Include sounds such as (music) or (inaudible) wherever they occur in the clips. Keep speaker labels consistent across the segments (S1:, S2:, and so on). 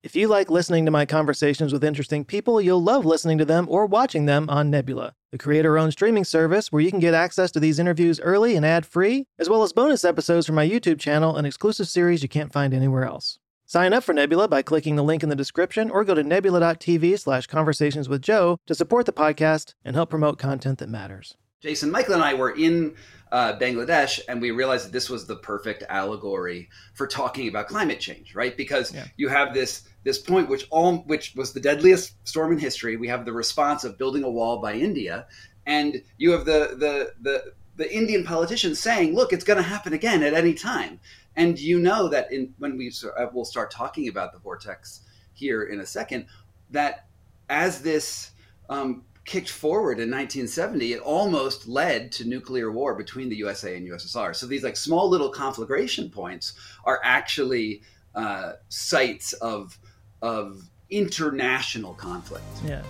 S1: If you like listening to my conversations with interesting people, you'll love listening to them or watching them on Nebula, the creator owned streaming service where you can get access to these interviews early and ad free, as well as bonus episodes from my YouTube channel and exclusive series you can't find anywhere else. Sign up for Nebula by clicking the link in the description or go to nebula.tv slash conversations with Joe to support the podcast and help promote content that matters.
S2: Jason, Miklian, and I were in uh, Bangladesh, and we realized that this was the perfect allegory for talking about climate change, right? Because yeah. you have this this point, which all which was the deadliest storm in history. We have the response of building a wall by India, and you have the the the the Indian politicians saying, "Look, it's going to happen again at any time." And you know that in when we uh, will start talking about the vortex here in a second, that as this um, kicked forward in 1970, it almost led to nuclear war between the USA and USSR. So these like small little conflagration points are actually uh, sites of of international conflict.
S1: Yeah.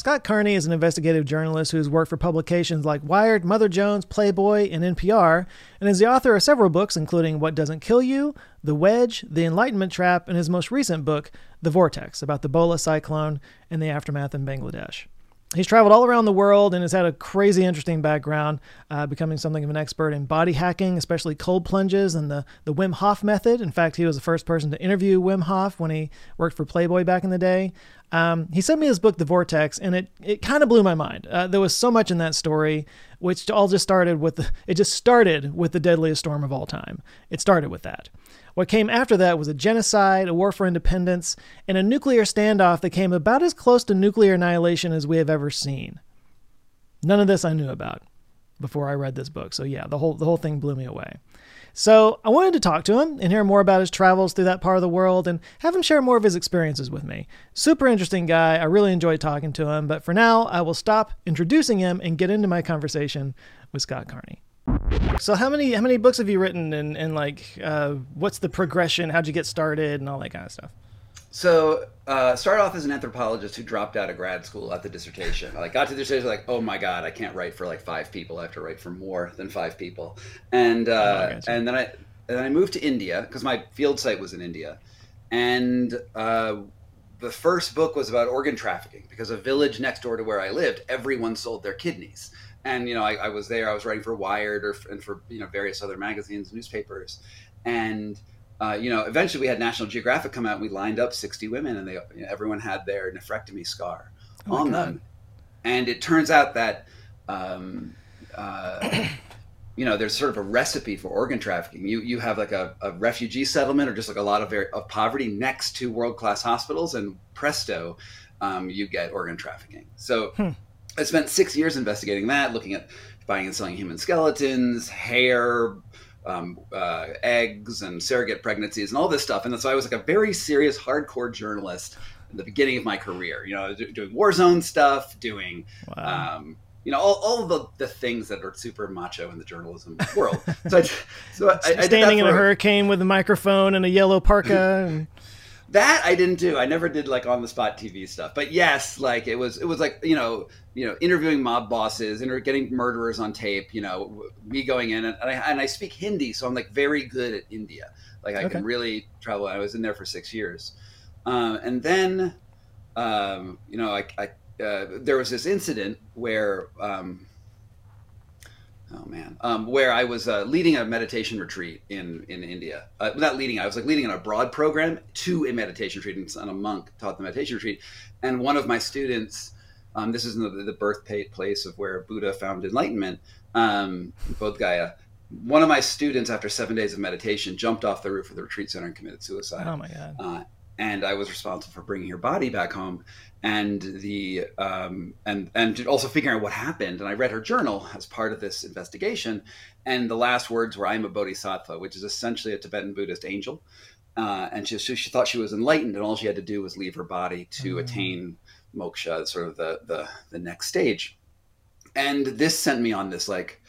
S1: Scott Carney is an investigative journalist who's worked for publications like Wired, Mother Jones, Playboy, and NPR, and is the author of several books, including What Doesn't Kill You, The Wedge, The Enlightenment Trap, and his most recent book, The Vortex, about the Bhola cyclone and the aftermath in Bangladesh. He's traveled all around the world and has had a crazy interesting background, uh, becoming something of an expert in body hacking, especially cold plunges and the, the Wim Hof method. In fact, he was the first person to interview Wim Hof when he worked for Playboy back in the day. Um, he sent me his book, The Vortex, and it, it kind of blew my mind. Uh, there was so much in that story, which all just started with the, it just started with the deadliest storm of all time. It started with that. What came after that was a genocide, a war for independence, and a nuclear standoff that came about as close to nuclear annihilation as we have ever seen. None of this I knew about before I read this book. So yeah, the whole the whole thing blew me away. So I wanted to talk to him and hear more about his travels through that part of the world and have him share more of his experiences with me. Super interesting guy. I really enjoyed talking to him, but for now, I will stop introducing him and get into my conversation with Scott Carney. So how many how many books have you written and, and like uh, what's the progression? How'd you get started and all that kind of stuff?
S2: So uh, started off as an anthropologist who dropped out of grad school at the dissertation. I like got to the dissertation like, oh my god, I can't write for like five people. I have to write for more than five people. And uh, oh, and then I and then I moved to India because my field site was in India, and uh, the first book was about organ trafficking because a village next door to where I lived, everyone sold their kidneys and you know I, I, was there i was writing for wired or and for you know various other magazines newspapers. And uh, you know eventually we had national geographic come out and we lined up 60 women and they you know, everyone had their nephrectomy scar oh on them. And it turns out that um, uh, (coughs) you know there's sort of a recipe for organ trafficking. You you have like a, a refugee settlement or just like a lot of, very, of poverty next to world-class hospitals and presto um, you get organ trafficking. So hmm I spent six years investigating that, looking at buying and selling human skeletons, hair, um, uh, eggs, and surrogate pregnancies, and all this stuff. And so I was like a very serious, hardcore journalist in the beginning of my career. You know, doing war zone stuff, doing. Wow. Um, you know all, all the, the things that are super macho in the journalism world. So, I, so I,
S1: I standing in a hurricane with a microphone and a yellow parka. And...
S2: that I didn't do. I never did like on the spot TV stuff. But yes, like it was it was like you know you know interviewing mob bosses and getting murderers on tape. You know me going in and I, and I speak Hindi, so I'm like very good at India. Like I okay. can really travel. I was in there for six years, um, and then um, you know I, I uh, there was this incident where. Um, Oh man, um, where I was uh, leading a meditation retreat in in India. Uh, not leading, I was like leading an abroad program to a meditation retreat, and a monk taught the meditation retreat. And one of my students, um, this is the, the birthplace of where Buddha found enlightenment, um, Bodh Gaya. One of my students, after seven days of meditation, jumped off the roof of the retreat center and committed suicide.
S1: Oh my god! Uh,
S2: and I was responsible for bringing her body back home and the um, and and also figuring out what happened. And I read her journal as part of this investigation, and the last words were "I'm a bodhisattva," which is essentially a Tibetan Buddhist angel. Uh, and she, she, she thought she was enlightened, and all she had to do was leave her body to mm. attain moksha, sort of the, the the next stage. And this sent me on this like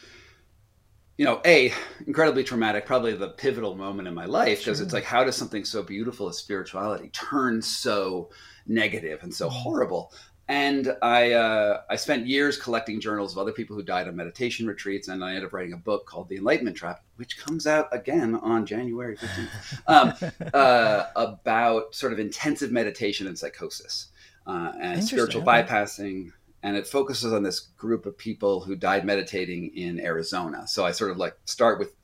S2: you know, a incredibly traumatic, probably the pivotal moment in my life because sure. it's like, how does something so beautiful as spirituality turn so negative and so mm. horrible? And I uh, I spent years collecting journals of other people who died on meditation retreats, and I ended up writing a book called The Enlightenment Trap, which comes out again on January 15th, (laughs) um, uh, about sort of intensive meditation and psychosis uh, and spiritual bypassing. And it focuses on this group of people who died meditating in Arizona. So I sort of like start with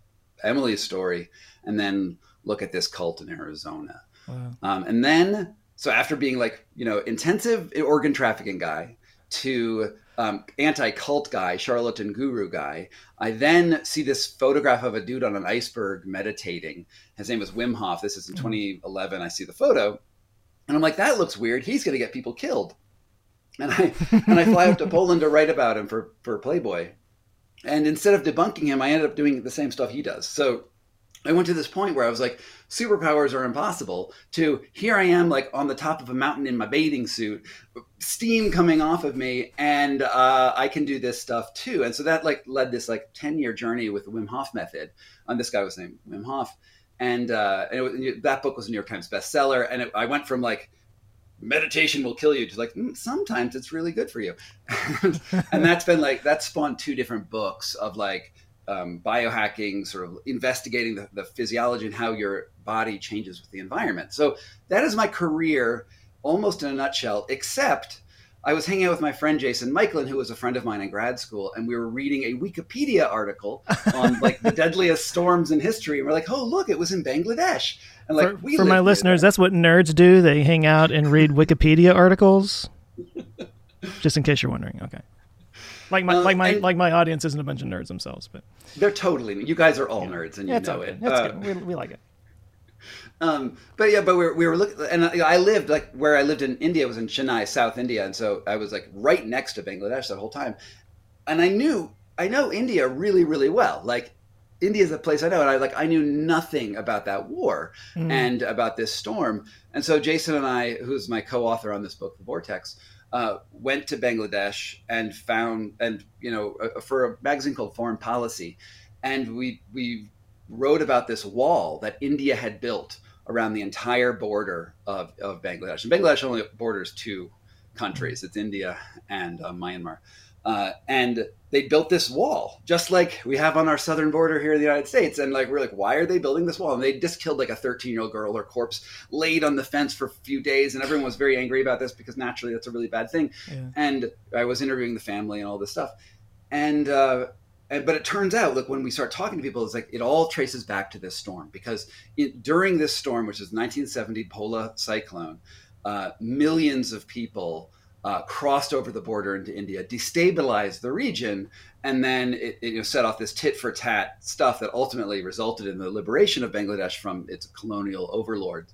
S2: Emily's story and then look at this cult in Arizona. Wow. Um, and then so after being like, you know, intensive organ trafficking guy to um, anti-cult guy, charlatan guru guy, I then see this photograph of a dude on an iceberg meditating. His name was Wim Hof. This is in mm-hmm. 2011. I see the photo, and I'm like, that looks weird. He's going to get people killed. And I (laughs) and I fly up to Poland to write about him for for Playboy. And instead of debunking him, I ended up doing the same stuff he does. So I went to this point where I was like, superpowers are impossible, to here I am, like on the top of a mountain in my bathing suit, steam coming off of me, and uh, I can do this stuff too. And so that like led this like 10 year journey with the Wim Hof method. And this guy was named Wim Hof. And, uh, and was, that book was a New York Times bestseller. And it, I went from like, meditation will kill you to like mm, sometimes it's really good for you (laughs) and that's been like that spawned two different books of like um, biohacking, sort of investigating the, the, physiology and how your body changes with the environment. So that is my career almost in a nutshell, except I was hanging out with my friend Jason Miklian, who was a friend of mine in grad school, and we were reading a Wikipedia article (laughs) on like the deadliest storms in history. And we're like, oh, look, it was in Bangladesh. And like,
S1: for, for my listeners, that's what nerds do. They hang out and read Wikipedia articles. (laughs) Just in case you're wondering. Okay. Like my uh, like my like my audience isn't a bunch of nerds themselves, but
S2: they're totally. You guys are all yeah. nerds, and you yeah, know okay. it.
S1: That's uh, good. We, we like it. (laughs)
S2: Um, but yeah, but we were, we were looking, and I lived like where I lived in India was in Chennai, South India, and so I was like right next to Bangladesh the whole time, and I knew I know India really really well. Like India is a place I know, and I like I knew nothing about that war mm. and about this storm, and so Jason and I, who's my co-author on this book, The Vortex uh, went to Bangladesh and found, and you know, uh, for a magazine called Foreign Policy, and we we wrote about this wall that India had built around the entire border of, of Bangladesh. And Bangladesh only borders two countries: it's India and uh, Myanmar. Uh, and they built this wall just like we have on our southern border here in the United States. And like we're like, why are they building this wall? And they just killed like a 13 year old girl. Her corpse laid on the fence for a few days, and everyone was very angry about this because naturally that's a really bad thing. Yeah. And I was interviewing the family and all this stuff, and. Uh, and, but it turns out, like when we start talking to people, it's like it all traces back to this storm because it, during this storm, which is 1970 Bhola cyclone, uh, millions of people uh, crossed over the border into India, destabilized the region, and then it, it you know, set off this tit for tat stuff that ultimately resulted in the liberation of Bangladesh from its colonial overlords,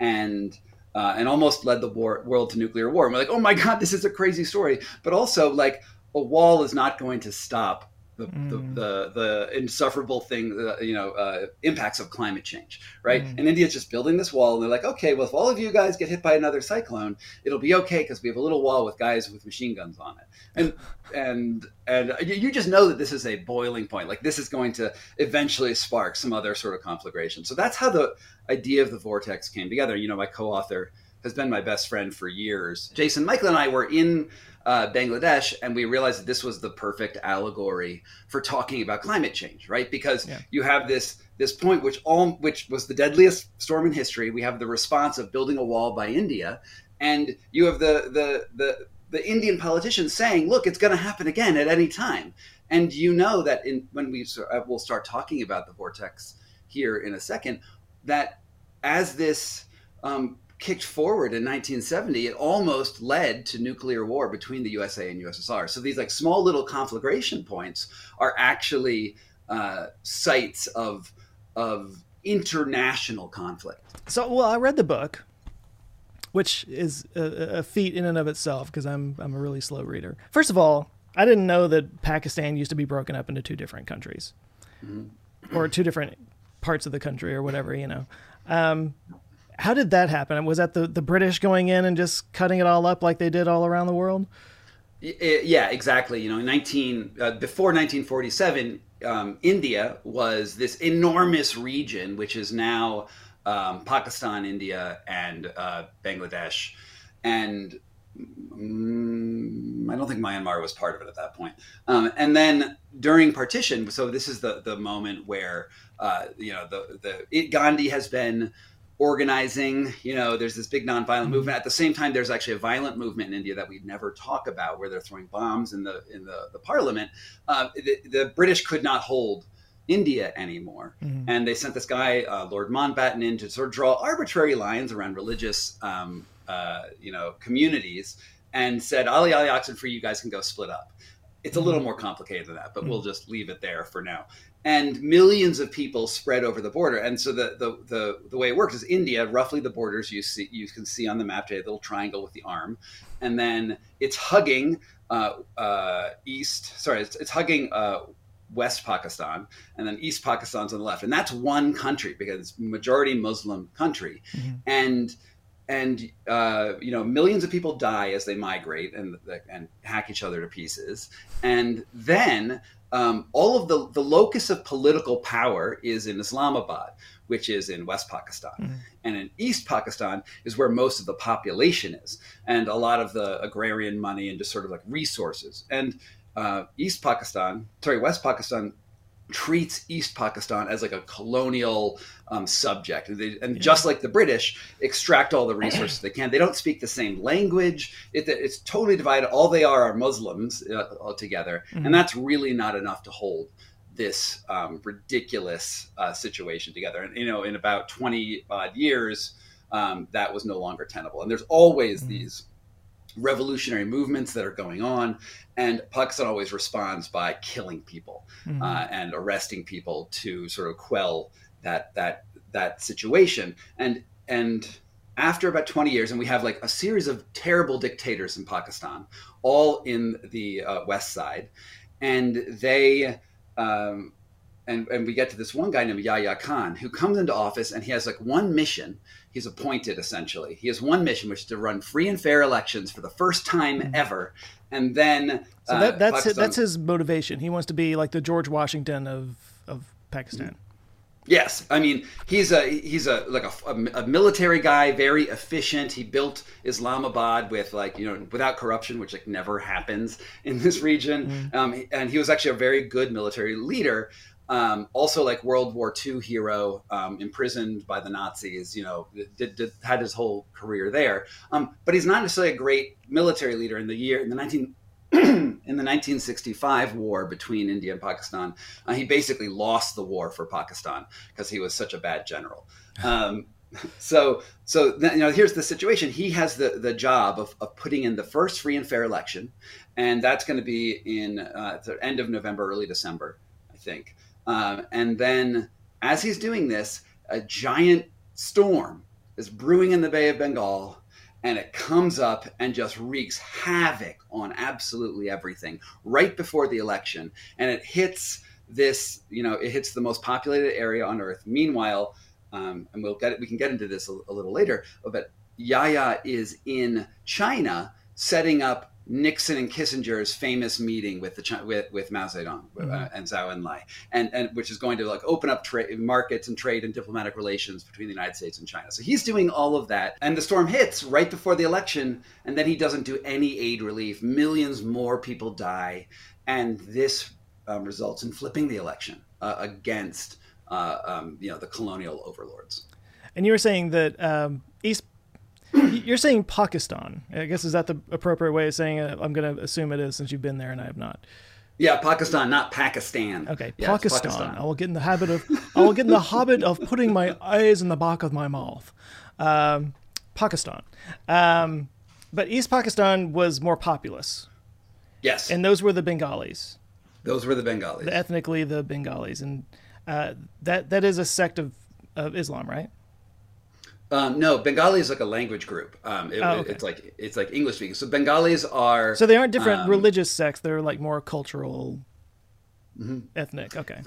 S2: and uh, and almost led the war, world to nuclear war. And we're like, oh my god, this is a crazy story, but also like a wall is not going to stop the, mm. the, the, the, insufferable thing, uh, you know, uh, impacts of climate change, right? Mm. And India's just building this wall, and they're like, okay, well, if all of you guys get hit by another cyclone, it'll be okay because we have a little wall with guys with machine guns on it, and (laughs) and and you just know that this is a boiling point. Like this is going to eventually spark some other sort of conflagration. So that's how the idea of the vortex came together. You know, my co-author has been my best friend for years. Jason Miklian and I were in uh, Bangladesh, and we realized that this was the perfect allegory for talking about climate change, right? Because yeah. you have this this point, which all which was the deadliest storm in history. We have the response of building a wall by India, and you have the the the the Indian politicians saying, "Look, it's going to happen again at any time." And you know that in when we uh, will start talking about the vortex here in a second, that as this um, kicked forward in 1970, it almost led to nuclear war between the USA and USSR. So these like small little conflagration points are actually uh, sites of of international conflict.
S1: So, well, I read the book, which is a, a feat in and of itself because I'm I'm a really slow reader. First of all, I didn't know that Pakistan used to be broken up into two different countries, mm-hmm. or two different parts of the country, or whatever you know. Um, how did that happen? Was that the, the British going in and just cutting it all up like they did all around the world?
S2: Yeah, exactly. You know, 19 uh, before 1947, um, India was this enormous region, which is now um, Pakistan, India, and uh, Bangladesh, and Mm, I don't think Myanmar was part of it at that point. Um, and then during partition, so this is the the moment where uh, you know the the it, Gandhi has been organizing. You know, there's this big nonviolent mm-hmm. movement. At the same time, there's actually a violent movement in India that we never talk about, where they're throwing bombs in the in the, the parliament. Uh, the, the, British could not hold India anymore, mm-hmm. and they sent this guy, uh, Lord Mountbatten, in to sort of draw arbitrary lines around religious, um, uh, you know, communities, and said, "Ali Ali Oxenfree, you guys can go split up." It's a little mm-hmm. more complicated than that, but mm-hmm. we'll just leave it there for now and millions of people spread over the border. And so the, the, the, the, way it works is India, roughly the borders you see, you can see on the map today, a little triangle with the arm. And then it's hugging uh, uh, east, sorry, it's, it's hugging uh, West Pakistan, and then East Pakistan's on the left. And that's one country because it's majority Muslim country. Mm-hmm. And and uh, you know millions of people die as they migrate and and hack each other to pieces and then um, all of the, the locus of political power is in Islamabad, which is in West Pakistan. Mm-hmm. And in East Pakistan is where most of the population is, and a lot of the agrarian money and just sort of like resources. And uh, East Pakistan, sorry, West Pakistan treats East Pakistan as like a colonial um, subject, and, they, and yeah. just like the British, extract all the resources they can. They don't speak the same language. It, it's totally divided. All they are are Muslims uh, altogether, mm-hmm. and that's really not enough to hold this um, ridiculous uh, situation together. And you know, in about twenty odd years, um, that was no longer tenable. And there's always mm-hmm. these revolutionary movements that are going on and pakistan always responds by killing people mm-hmm. uh, and arresting people to sort of quell that that that situation and and after about 20 years and we have like a series of terrible dictators in pakistan all in the uh, west side and they um, and, and we get to this one guy named Yahya Khan who comes into office and he has like one mission. He's appointed essentially. He has one mission, which is to run free and fair elections for the first time mm-hmm. ever. And then
S1: so that, uh, that's Pakistan, his, that's his motivation. He wants to be like the George Washington of of Pakistan.
S2: Yes, I mean he's a he's a like a, a, a, military guy, very efficient. He built Islamabad with like you know without corruption, which like never happens in this region. Mm-hmm. Um, and he was actually a very good military leader. Um, also, like World War II hero, um, imprisoned by the Nazis. You know, did, did, had his whole career there. Um, but he's not necessarily a great military leader. In the year in the nineteen (clears throat) in the 1965 war between India and Pakistan, uh, he basically lost the war for Pakistan because he was such a bad general. (laughs) Um, so, so you know, here's the situation. He has the the job of, of putting in the first free and fair election, and that's going to be in uh, the end of November, early December, I think. Um, and then as he's doing this, a giant storm is brewing in the Bay of Bengal and it comes up and just wreaks havoc on absolutely everything right before the election. And it hits this, you know, it hits the most populated area on earth. Meanwhile, um, and we'll get it, we can get into this a, a little later, but Yahya is in China setting up Nixon and Kissinger's famous meeting with the with with Mao Zedong uh, mm-hmm. uh, and Zhou Enlai, and and which is going to like open up trade markets and trade and diplomatic relations between the United States and China. So he's doing all of that, and the storm hits right before the election, and then he doesn't do any aid relief. Millions more people die, and this um, results in flipping the election uh, against uh, um, you know the colonial overlords.
S1: And you were saying that um, East you're saying Pakistan. I guess is that the appropriate way of saying it? I'm going to assume it is since you've been there and I have not.
S2: Yeah, Pakistan, not Pakistan.
S1: Okay, Pakistan. Pakistan. I will get in the habit of I will get in the habit of putting my eyes in the back of my mouth. Um, Pakistan, um, but East Pakistan was more populous.
S2: Yes,
S1: and those were the Bengalis.
S2: Those were the Bengalis.
S1: The, ethnically, the Bengalis, and uh, that that is a sect of, of Islam, right?
S2: Um, no, Bengali is like a language group. Um, it, oh, okay. It's like it's like English speaking. So Bengalis are
S1: so they aren't different um, religious sects. They're like more cultural, mm-hmm. ethnic. Okay.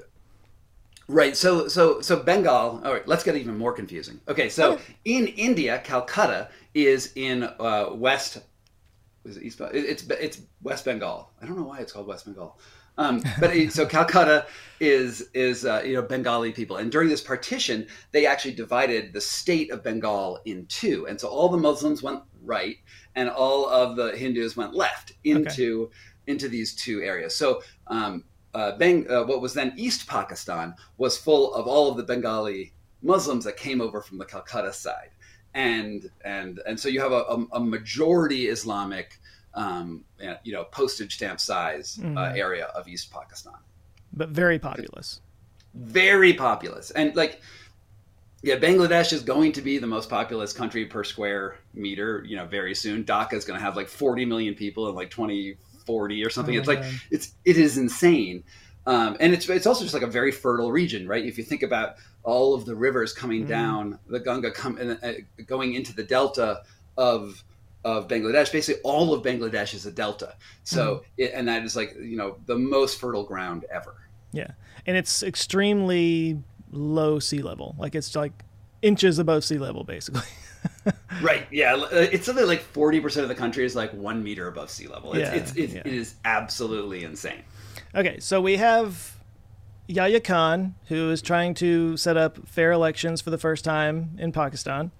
S2: Right. So so so Bengal. All right. Let's get even more confusing. Okay. So okay. in India, Calcutta is in uh, West. Is it East? It's it's West Bengal. I don't know why it's called West Bengal. Um, but it, so Calcutta is is uh, you know Bengali people, and during this partition, they actually divided the state of Bengal in two, and so all the Muslims went right, and all of the Hindus went left into okay. into these two areas. So um, uh, Beng- uh, what was then East Pakistan was full of all of the Bengali Muslims that came over from the Calcutta side, and and and so you have a, a, a majority Islamic, um, you know, postage stamp size uh, mm-hmm. uh, area of East Pakistan,
S1: but very populous,
S2: very populous, and like. Yeah, Bangladesh is going to be the most populous country per square meter, you know, very soon. Dhaka is going to have like 40 million people in like 2040 or something. Oh it's like it's it is insane. Um, and it's it's also just like a very fertile region, right? If you think about all of the rivers coming mm. down the Ganga, come, uh, going into the delta of of Bangladesh. Basically, all of Bangladesh is a delta. So, mm. it, and that is like you know the most fertile ground ever.
S1: Yeah, and it's extremely low sea level. Like it's like inches above sea level, basically. (laughs)
S2: right. Yeah. Uh, it's something like forty percent of the country is like one meter above sea level. It's, yeah, it's, it's yeah. it is absolutely insane.
S1: Okay, so we have Yahya Khan, who is trying to set up fair elections for the first time in Pakistan.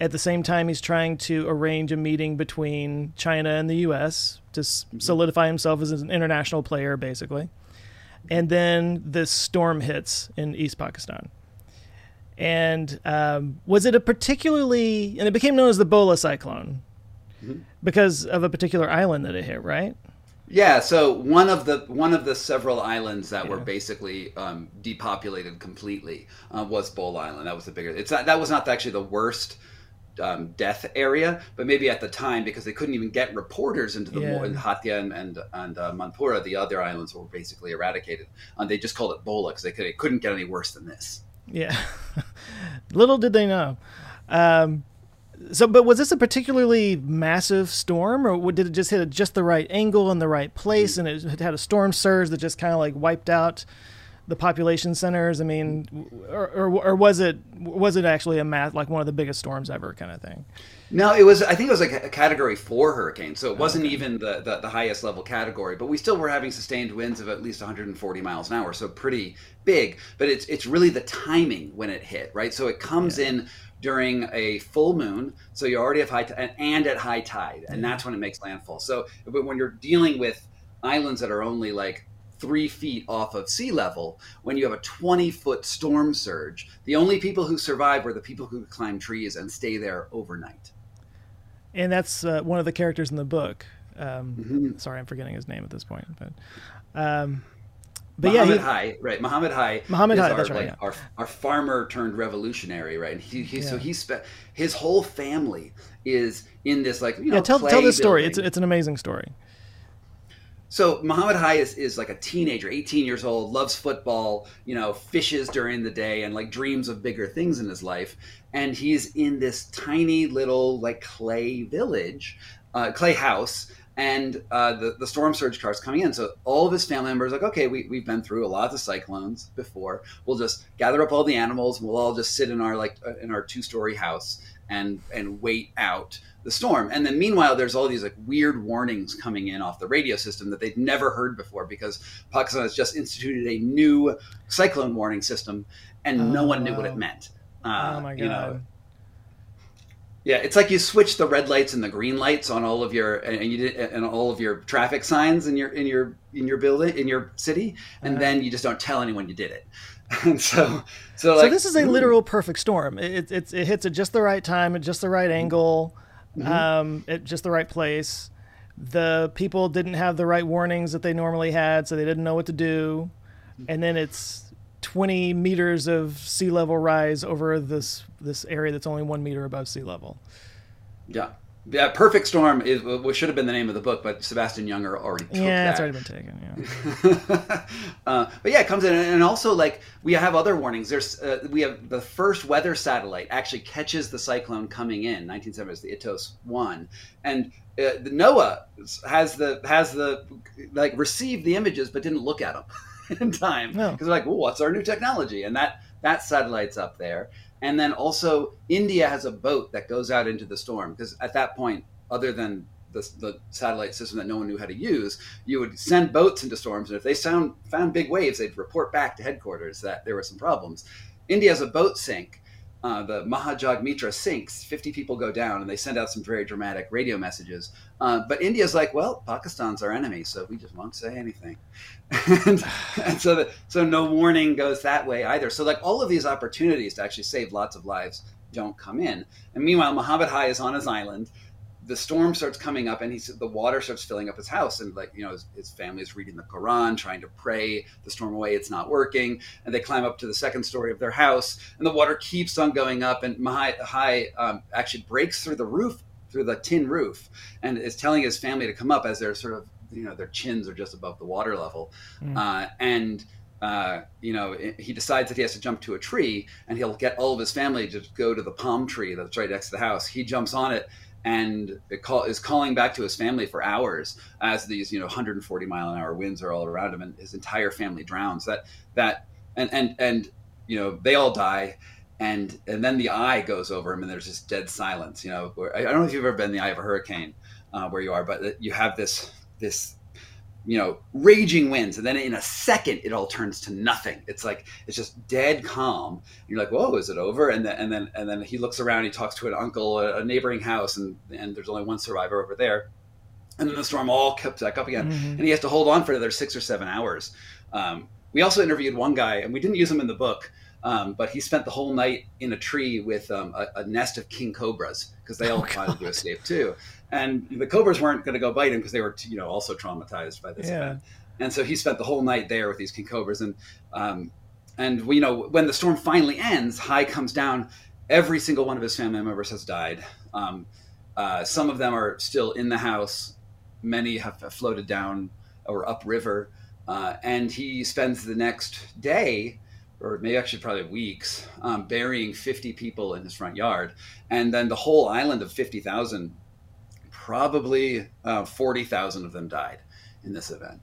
S1: At the same time, he's trying to arrange a meeting between China and the U.S. to mm-hmm. solidify himself as an international player, basically. And then this storm hits in East Pakistan. And um, was it a particularly, and it became known as the Bhola cyclone mm-hmm. because of a particular island that it hit, right?
S2: Yeah, so one of the one of the several islands that yeah. were basically um, depopulated completely uh, was Bhola Island. That was the bigger. It's not, that was not actually the worst um, death area, but maybe at the time because they couldn't even get reporters into the yeah. in Hatia and and, and uh, Manpura, the other islands were basically eradicated. And they just called it Bhola because they could it couldn't get any worse than this.
S1: Yeah, (laughs) little did they know. Um, so, but was this a particularly massive storm, or did it just hit at just the right angle in the right place, and it had a storm surge that just kind of like wiped out the population centers? I mean, or, or, or, was it was it actually a math like one of the biggest storms ever, kind of thing?
S2: No, it was. I think it was like a Category Four hurricane, so it wasn't okay. even the, the, the highest level category. But we still were having sustained winds of at least 140 miles an hour, so pretty big. But it's it's really the timing when it hit, right? So it comes yeah. in during a full moon, so you already have high t- and at high tide, and that's when it makes landfall. So but when you're dealing with islands that are only like three feet off of sea level, when you have a 20 foot storm surge, the only people who survive were the people who climb trees and stay there overnight.
S1: And that's uh, one of the characters in the book. Um, mm-hmm. Sorry, I'm forgetting his name at this point, but. Um,
S2: but Muhammad yeah, he, Hai, right? Muhammad Hai.
S1: Muhammad Hai,
S2: our,
S1: that's right.
S2: Like,
S1: yeah.
S2: our, our farmer turned revolutionary, right? And he, he yeah. so he spent his whole family is in this like you know.
S1: Yeah, tell tell this story. It's it's an amazing story.
S2: So Muhammad is, is like a teenager, 18 years old, loves football, you know, fishes during the day and like dreams of bigger things in his life. And he's in this tiny little like clay village, uh, clay house and uh, the, the storm surge cars coming in. So all of his family members like, okay, we, we've been through a lot of the cyclones before. We'll just gather up all the animals. And we'll all just sit in our like uh, in our two story house and and wait out the storm. And then meanwhile, there's all these like weird warnings coming in off the radio system that they'd never heard before because Pakistan has just instituted a new cyclone warning system, and oh, no one wow. knew what it meant.
S1: Uh, oh my god! You know,
S2: yeah, it's like you switch the red lights and the green lights on all of your and you did and all of your traffic signs in your in your in your building in your city, and uh, then you just don't tell anyone you did it. (laughs) And so, so, like,
S1: this is a literal perfect storm. It, it, it hits at just the right time, at just the right angle, mm-hmm. Um, at just the right place. The people didn't have the right warnings that they normally had, so they didn't know what to do. And then it's 20 meters of sea level rise over this this area that's only one meter above sea level.
S2: Yeah. Yeah, Perfect Storm is what should have been the name of the book, but Sebastian Junger already took
S1: yeah,
S2: that.
S1: it's already been taken.
S2: Yeah, (laughs) uh, but yeah, it comes in, and also like we have other warnings. There's uh, we have the first weather satellite actually catches the cyclone coming in. 1970 the ITOS one, and uh, NOAA has the has the like received the images but didn't look at them. (laughs) in time because no. they're like, well, what's our new technology? And that that satellite's up there. And then also India has a boat that goes out into the storm because at that point, other than the, the, satellite system that no one knew how to use, you would send boats into storms, and if they sound, found big waves, they'd report back to headquarters that there were some problems. India has a boat sink, uh, the Mahajagmitra sinks, 50 people go down, and they send out some very dramatic radio messages. Uh, but India's like, well, Pakistan's our enemy, so we just won't say anything. (laughs) and, and, so, the, so no warning goes that way either. So like all of these opportunities to actually save lots of lives don't come in. And meanwhile, Muhammad Hai is on his island the storm starts coming up and he's the water starts filling up his house and like you know his, his, family is reading the quran trying to pray the storm away it's not working and they climb up to the second story of their house and the water keeps on going up and Mahai Hai um, actually breaks through the roof through the tin roof and is telling his family to come up as they're sort of you know their chins are just above the water level mm. uh, and uh, you know, he decides that he has to jump to a tree and he'll get all of his family to go to the palm tree that's right next to the house. He jumps on it and call, is calling back to his family for hours as these you know 140 mile an hour winds are all around him and his entire family drowns. That that and and and you know they all die and and then the eye goes over him and there's this dead silence you know where, i don't know if you've ever been the eye of a hurricane uh, where you are but you have this this you know, raging winds, and then in a second it all turns to nothing. It's like it's just dead calm. And you're like, "Whoa, is it over?" And then and then and then he looks around. He talks to an uncle, a, a neighboring house, and and there's only one survivor over there. And then the storm all kept back up again, mm-hmm. and he has to hold on for another six or seven hours. Um, we also interviewed one guy, and we didn't use him in the book, um, but he spent the whole night in a tree with um, a, a, nest of king cobras because they all oh, (laughs) wanted to escape too and the cobras weren't going to go bite him because they were you know also traumatized by this yeah. event. And so he spent the whole night there with these king cobras. And um, and you know when the storm finally ends Hai comes down. Every single one of his family members has died. Um, uh, some of them are still in the house. Many have floated down or upriver. Uh, and he spends the next day or maybe actually probably weeks um, burying 50 people in his front yard. And then the whole island of 50000 probably uh, 40,000 of them died in this event.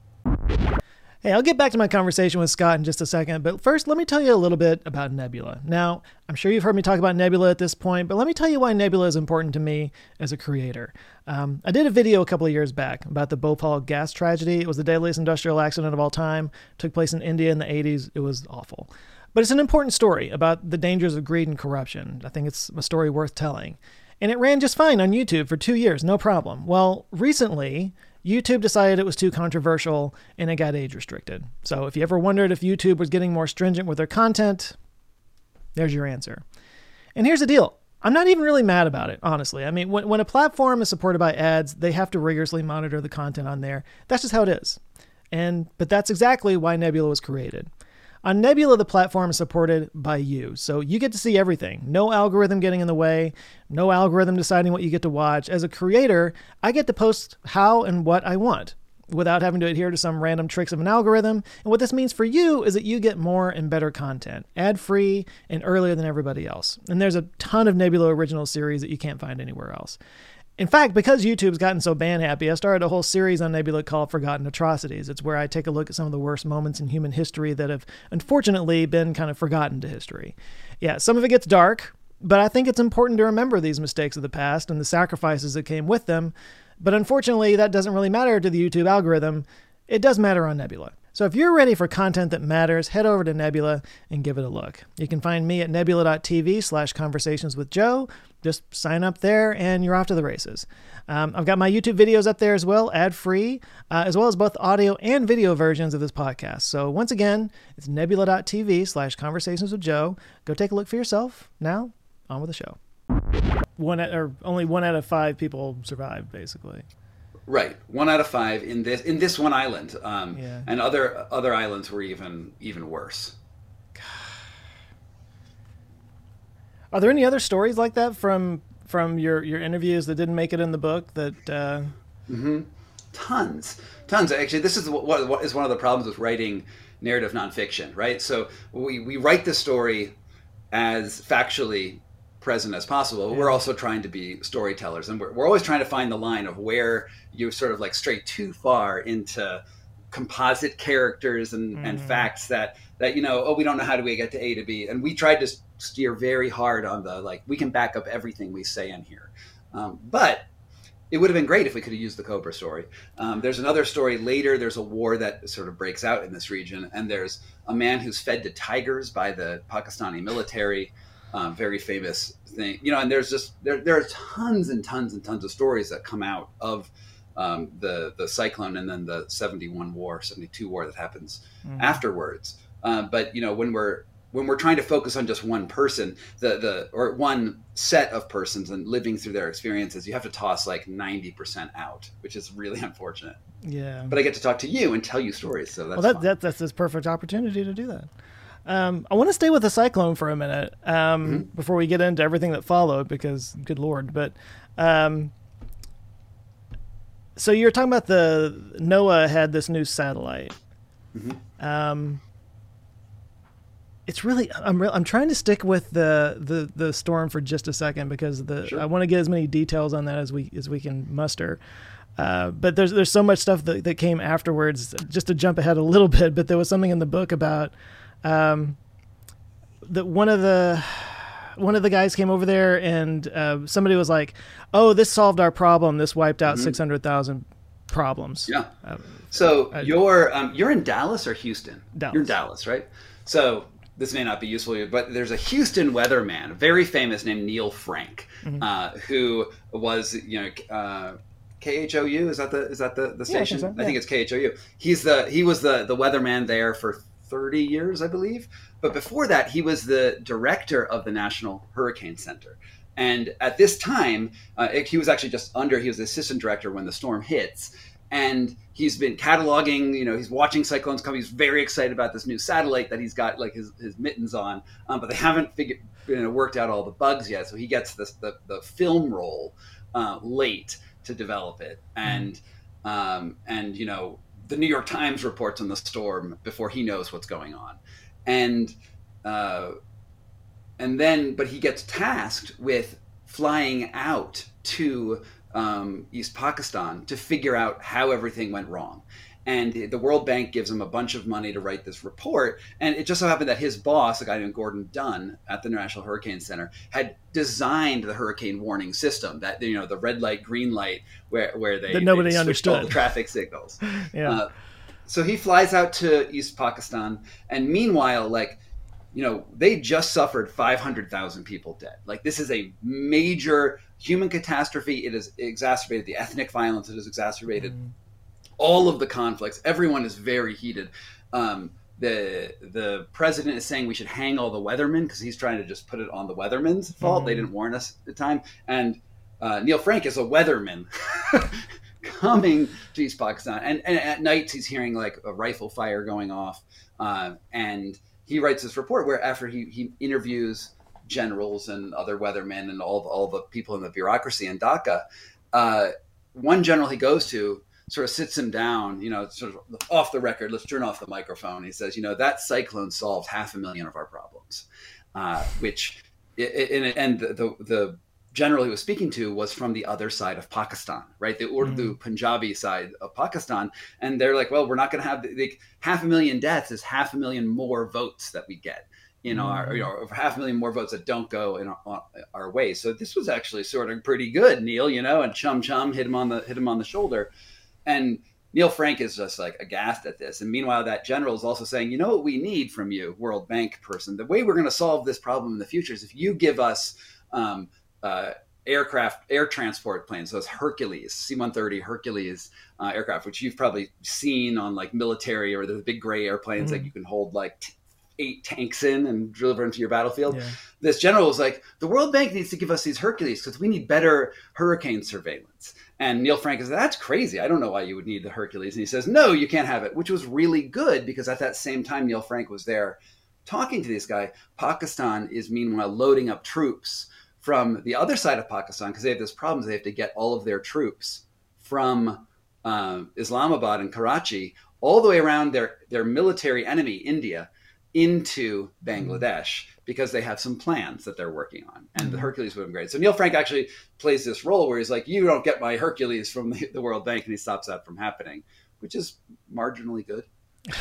S1: Hey, I'll get back to my conversation with Scott in just a second, but first let me tell you a little bit about Nebula. Now, I'm sure you've heard me talk about Nebula at this point, but let me tell you why Nebula is important to me as a creator. Um, I did a video a couple of years back about the Bhopal gas tragedy. It was the deadliest industrial accident of all time. It took place in India in the 80s. It was awful. But it's an important story about the dangers of greed and corruption. I think it's a story worth telling and it ran just fine on YouTube for two years, no problem. Well, recently, YouTube decided it was too controversial and it got age restricted. So if you ever wondered if YouTube was getting more stringent with their content, there's your answer. And here's the deal I'm not even really mad about it, honestly. I mean, when, when a platform is supported by ads, they have to rigorously monitor the content on there. That's just how it is. And but that's exactly why Nebula was created. On Nebula, the platform is supported by you, so you get to see everything. No algorithm getting in the way, no algorithm deciding what you get to watch. As a creator, I get to post how and what I want without having to adhere to some random tricks of an algorithm. And what this means for you is that you get more and better content, ad free and earlier than everybody else. And there's a ton of Nebula original series that you can't find anywhere else. In fact, because YouTube's gotten so ban happy, I started a whole series on Nebula called Forgotten Atrocities. It's where I take a look at some of the worst moments in human history that have unfortunately been kind of forgotten to history. Yeah, some of it gets dark, but I think it's important to remember these mistakes of the past and the sacrifices that came with them. But unfortunately, that doesn't really matter to the YouTube algorithm. It does matter on Nebula. So if you're ready for content that matters, head over to Nebula and give it a look. You can find me at nebula.tv slash conversations with Joe. Just sign up there and you're off to the races. Um, I've got my YouTube videos up there as well, ad free, uh, as well as both audio and video versions of this podcast. So once again, it's nebula.tv slash conversations with Joe. Go take a look for yourself. Now, on with the show. One or only one out of five people survived, basically.
S2: Right, one out of five in this in this one island, um, yeah. and other other islands were even even worse.
S1: Are there any other stories like that from from your your interviews that didn't make it in the book? That uh...
S2: mm-hmm. tons, tons. Actually, this is what, what is one of the problems with writing narrative nonfiction, right? So we we write the story as factually present as possible. Yeah. We're also trying to be storytellers, and we're, we're always trying to find the line of where you sort of like stray too far into composite characters and, mm. and facts that that you know oh we don't know how do we get to A to B, and we tried to steer very hard on the like we can back up everything we say in here, um, but it would have been great if we could have used the Cobra story. Um, there's another story later. There's a war that sort of breaks out in this region, and there's a man who's fed to tigers by the Pakistani military um, very famous thing. You know, and there's just there there are tons and tons and tons of stories that come out of um, the the cyclone and then the 71 war 72 war that happens mm-hmm. afterwards uh, but you know when we're when we're trying to focus on just one person the the or one set of persons and living through their experiences you have to toss like 90% out which is really (laughs) unfortunate
S1: yeah
S2: but i get to talk to you and tell you stories so that's
S1: well that, that that's this perfect opportunity to do that um, I want to stay with the cyclone for a minute um, mm-hmm. before we get into everything that followed, because good lord. But um, so you're talking about the NOAA had this new satellite. Mm-hmm. Um, it's really I'm re- I'm trying to stick with the, the the storm for just a second because the sure. I want to get as many details on that as we as we can muster. Uh, but there's there's so much stuff that, that came afterwards. Just to jump ahead a little (laughs) bit, but there was something in the book about um, that one of the one of the guys came over there and uh, somebody was like, "Oh, this solved our problem. This wiped out mm-hmm. six hundred thousand problems."
S2: Yeah. Uh, so I, you're um, you're in Dallas or Houston?
S1: Dallas.
S2: You're in Dallas, right? So this may not be useful to you, but there's a Houston weatherman, very famous, named Neil Frank, mm-hmm. uh, who was you know. Uh, KHOU is that the is that the, the station? Yeah, I, think so. yeah. I think it's KHOU. He's the he was the the weatherman there for 30 years, I believe. But before that, he was the director of the National Hurricane Center. And at this time, uh, he was actually just under, he was the assistant director when the storm hits. And he's been cataloging, you know, he's watching cyclones come. He's very excited about this new satellite that he's got like his, his mittens on, um, but they haven't figured, you know, worked out all the bugs yet. So he gets this, the, the film roll uh, late to develop it. And, um, and, you know, the New York Times reports on the storm before he knows what's going on and uh, and then but he gets tasked with flying out to um, East Pakistan to figure out how everything went wrong. And the World Bank gives him a bunch of money to write this report. And it just so happened that his boss, a guy named Gordon Dunn at the National Hurricane Center, had designed the hurricane warning system that you know the red light, green light, where where they
S1: that nobody
S2: they
S1: understood
S2: all the (laughs) traffic signals. (laughs)
S1: yeah. Uh,
S2: so he flies out to East Pakistan, and meanwhile, like, you know, they just suffered 500,000 people dead. Like, this is a major human catastrophe. It has exacerbated the ethnic violence. It has exacerbated mm. all of the conflicts. Everyone is very heated. Um, the the president is saying we should hang all the weathermen because he's trying to just put it on the weathermen's fault. Mm. They didn't warn us at the time. And uh, Neil Frank is a weatherman. (laughs) coming to East Pakistan. And, and at nights, he's hearing like a rifle fire going off. Uh, and he writes this report where after he, he interviews generals and other weathermen and all, all the people in the bureaucracy in Dhaka, uh, one general he goes to sort of sits him down, you know, sort of off the record. Let's turn off the microphone. He says, you know, that cyclone solved half a million of our problems, uh, which, and the, the, the general he was speaking to was from the other side of Pakistan, right? The Urdu mm. Punjabi side of Pakistan. And they're like, well, we're not going to have like half a million deaths is half a million more votes that we get you know, mm. our, you know, half a million more votes that don't go in our, our, way. So this was actually sort of pretty good, Neil, you know, and chum chum hit him on the, hit him on the shoulder. And Neil Frank is just like aghast at this. And meanwhile, that general is also saying, you know what we need from you, World Bank person? The way we're going to solve this problem in the future is if you give us um, uh, aircraft, air transport planes, those Hercules, C-130 Hercules uh, aircraft, which you've probably seen on like military or the big gray airplanes mm-hmm. that you can hold like t- eight tanks in and deliver into your battlefield. Yeah. This general was like, the World Bank needs to give us these Hercules because we need better hurricane surveillance. And Neil Frank says, that's crazy. I don't know why you would need the Hercules. And he says, no, you can't have it, which was really good because at that same time, Neil Frank was there talking to this guy. Pakistan is meanwhile loading up troops from the other side of Pakistan because they have this problem. They have to get all of their troops from uh, Islamabad and Karachi all the way around their their military enemy, India, into Bangladesh because they have some plans that they're working on. And the mm-hmm. Hercules would have been great. So Neil Frank actually plays this role where he's like, "You don't get my Hercules from the, the World Bank," and he stops that from happening, which is marginally good. (laughs)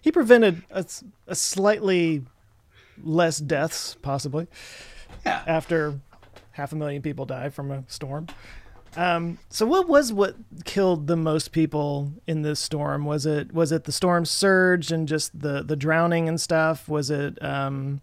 S1: he prevented a, a slightly less deaths, possibly
S2: yeah.
S1: after half a million people die from a storm. Um, so what was what killed the most people in this storm? Was it was it the storm surge and just the the drowning and stuff? Was it um,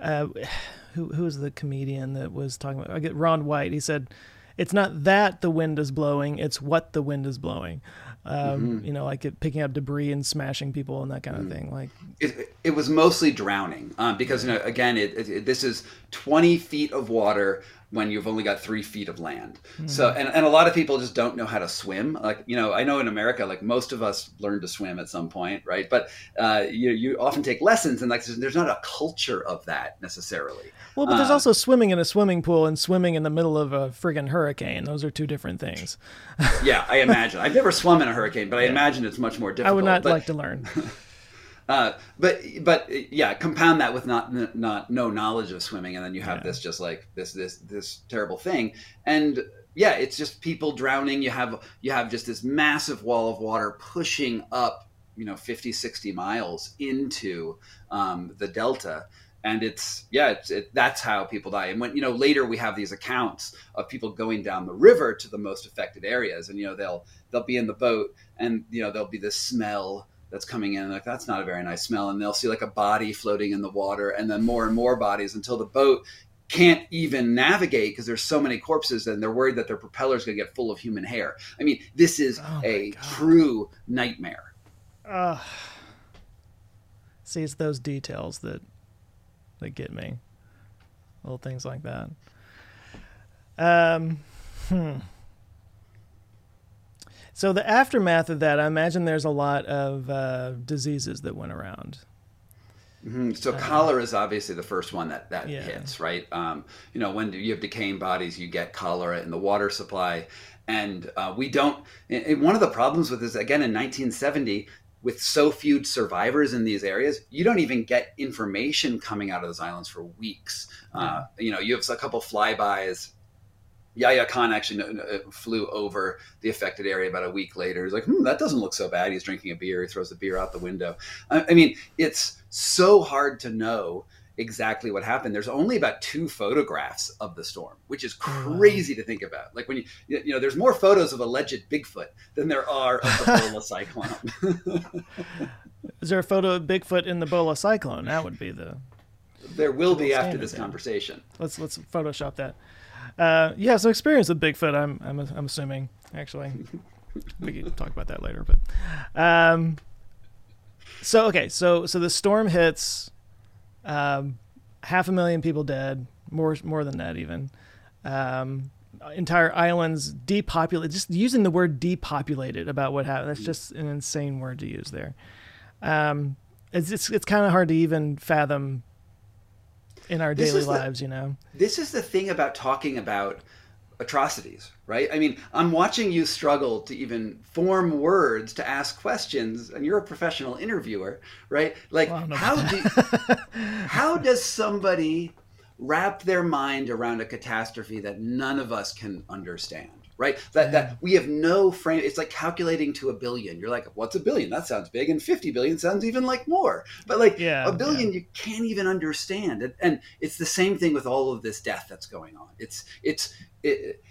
S1: uh, (sighs) who who was the comedian that was talking about? I get Ron White. He said, "It's not that the wind is blowing; it's what the wind is blowing." Um, mm-hmm. You know, like it, picking up debris and smashing people and that kind mm-hmm. of thing. Like
S2: it, it was mostly drowning um, because you know again, it, it, this is twenty feet of water when you've only got three feet of land. Mm-hmm. So, and, and a lot of people just don't know how to swim. Like, you know, I know in America, like most of us learn to swim at some point, right? But uh, you, you often take lessons and like there's not a culture of that necessarily.
S1: Well, but there's uh, also swimming in a swimming pool and swimming in the middle of a friggin' hurricane. Those are two different things.
S2: yeah, I imagine. I've never swum in a hurricane, but I (laughs) imagine it's much more difficult. I
S1: would not
S2: but,
S1: like to learn. (laughs)
S2: Uh, but but yeah, compound that with not not no knowledge of swimming, and then you have yeah. this just like this this this terrible thing, and yeah, it's just people drowning. You have you have just this massive wall of water pushing up, you know, 50, 60 miles into um, the delta. And it's yeah, it's, it, that's how people die. And when you know later we have these accounts of people going down the river to the most affected areas, and you know they'll they'll be in the boat, and you know there'll be this smell that's coming in like that's not a very nice smell. And they'll see like a body floating in the water and then more and more bodies until the boat can't even navigate because there's so many corpses and they're worried that their propeller is going to get full of human hair. I mean this is oh a God. true nightmare. Uh,
S1: see it's those details that that get me. Little things like that. Um hmm so the aftermath of that, I imagine there's a lot of uh, diseases that went around.
S2: Mm-hmm. So uh, cholera is obviously the first one that that yeah. hits, right? Um, you know, when you have decaying bodies, you get cholera in the water supply, and uh, we don't. And one of the problems with this, again, in 1970, with so few survivors in these areas, you don't even get information coming out of those islands for weeks. Uh, you know, you have a couple flybys Yahya Khan actually flew over the affected area about a week later. He's like, hmm, that doesn't look so bad. He's drinking a beer. He throws the beer out the window. I mean, it's so hard to know exactly what happened. There's only about two photographs of the storm, which is crazy to think about. Like when you, you know, there's more photos of alleged Bigfoot than there are of the (laughs) Bhola cyclone. (laughs)
S1: is there a photo of Bigfoot in the Bola cyclone? That would be the.
S2: There will be after this conversation.
S1: Let's let's Photoshop that. Uh, yeah, so experience with Bigfoot. I'm I'm I'm assuming actually. (laughs) we can talk about that later, but um, so okay, so so the storm hits, um, half a million people dead, more more than that even. Um, entire islands depopulated. Just using the word depopulated about what happened. That's just an insane word to use there. Um, it's it's, it's kind of hard to even fathom in our daily lives,
S2: the,
S1: you know.
S2: This is the thing about talking about atrocities, right? I mean, I'm watching you struggle to even form words to ask questions, and you're a professional interviewer, right? Like, well, how do how (laughs) does somebody wrap their mind around a catastrophe that none of us can understand? Right? That, that we have no frame. It's like calculating to a billion. You're like, what's a billion? That sounds big. And 50 billion sounds even like more. But like yeah, a billion, yeah. you can't even understand. And, and, it's the same thing with all of this death that's going on. It's, it's, it,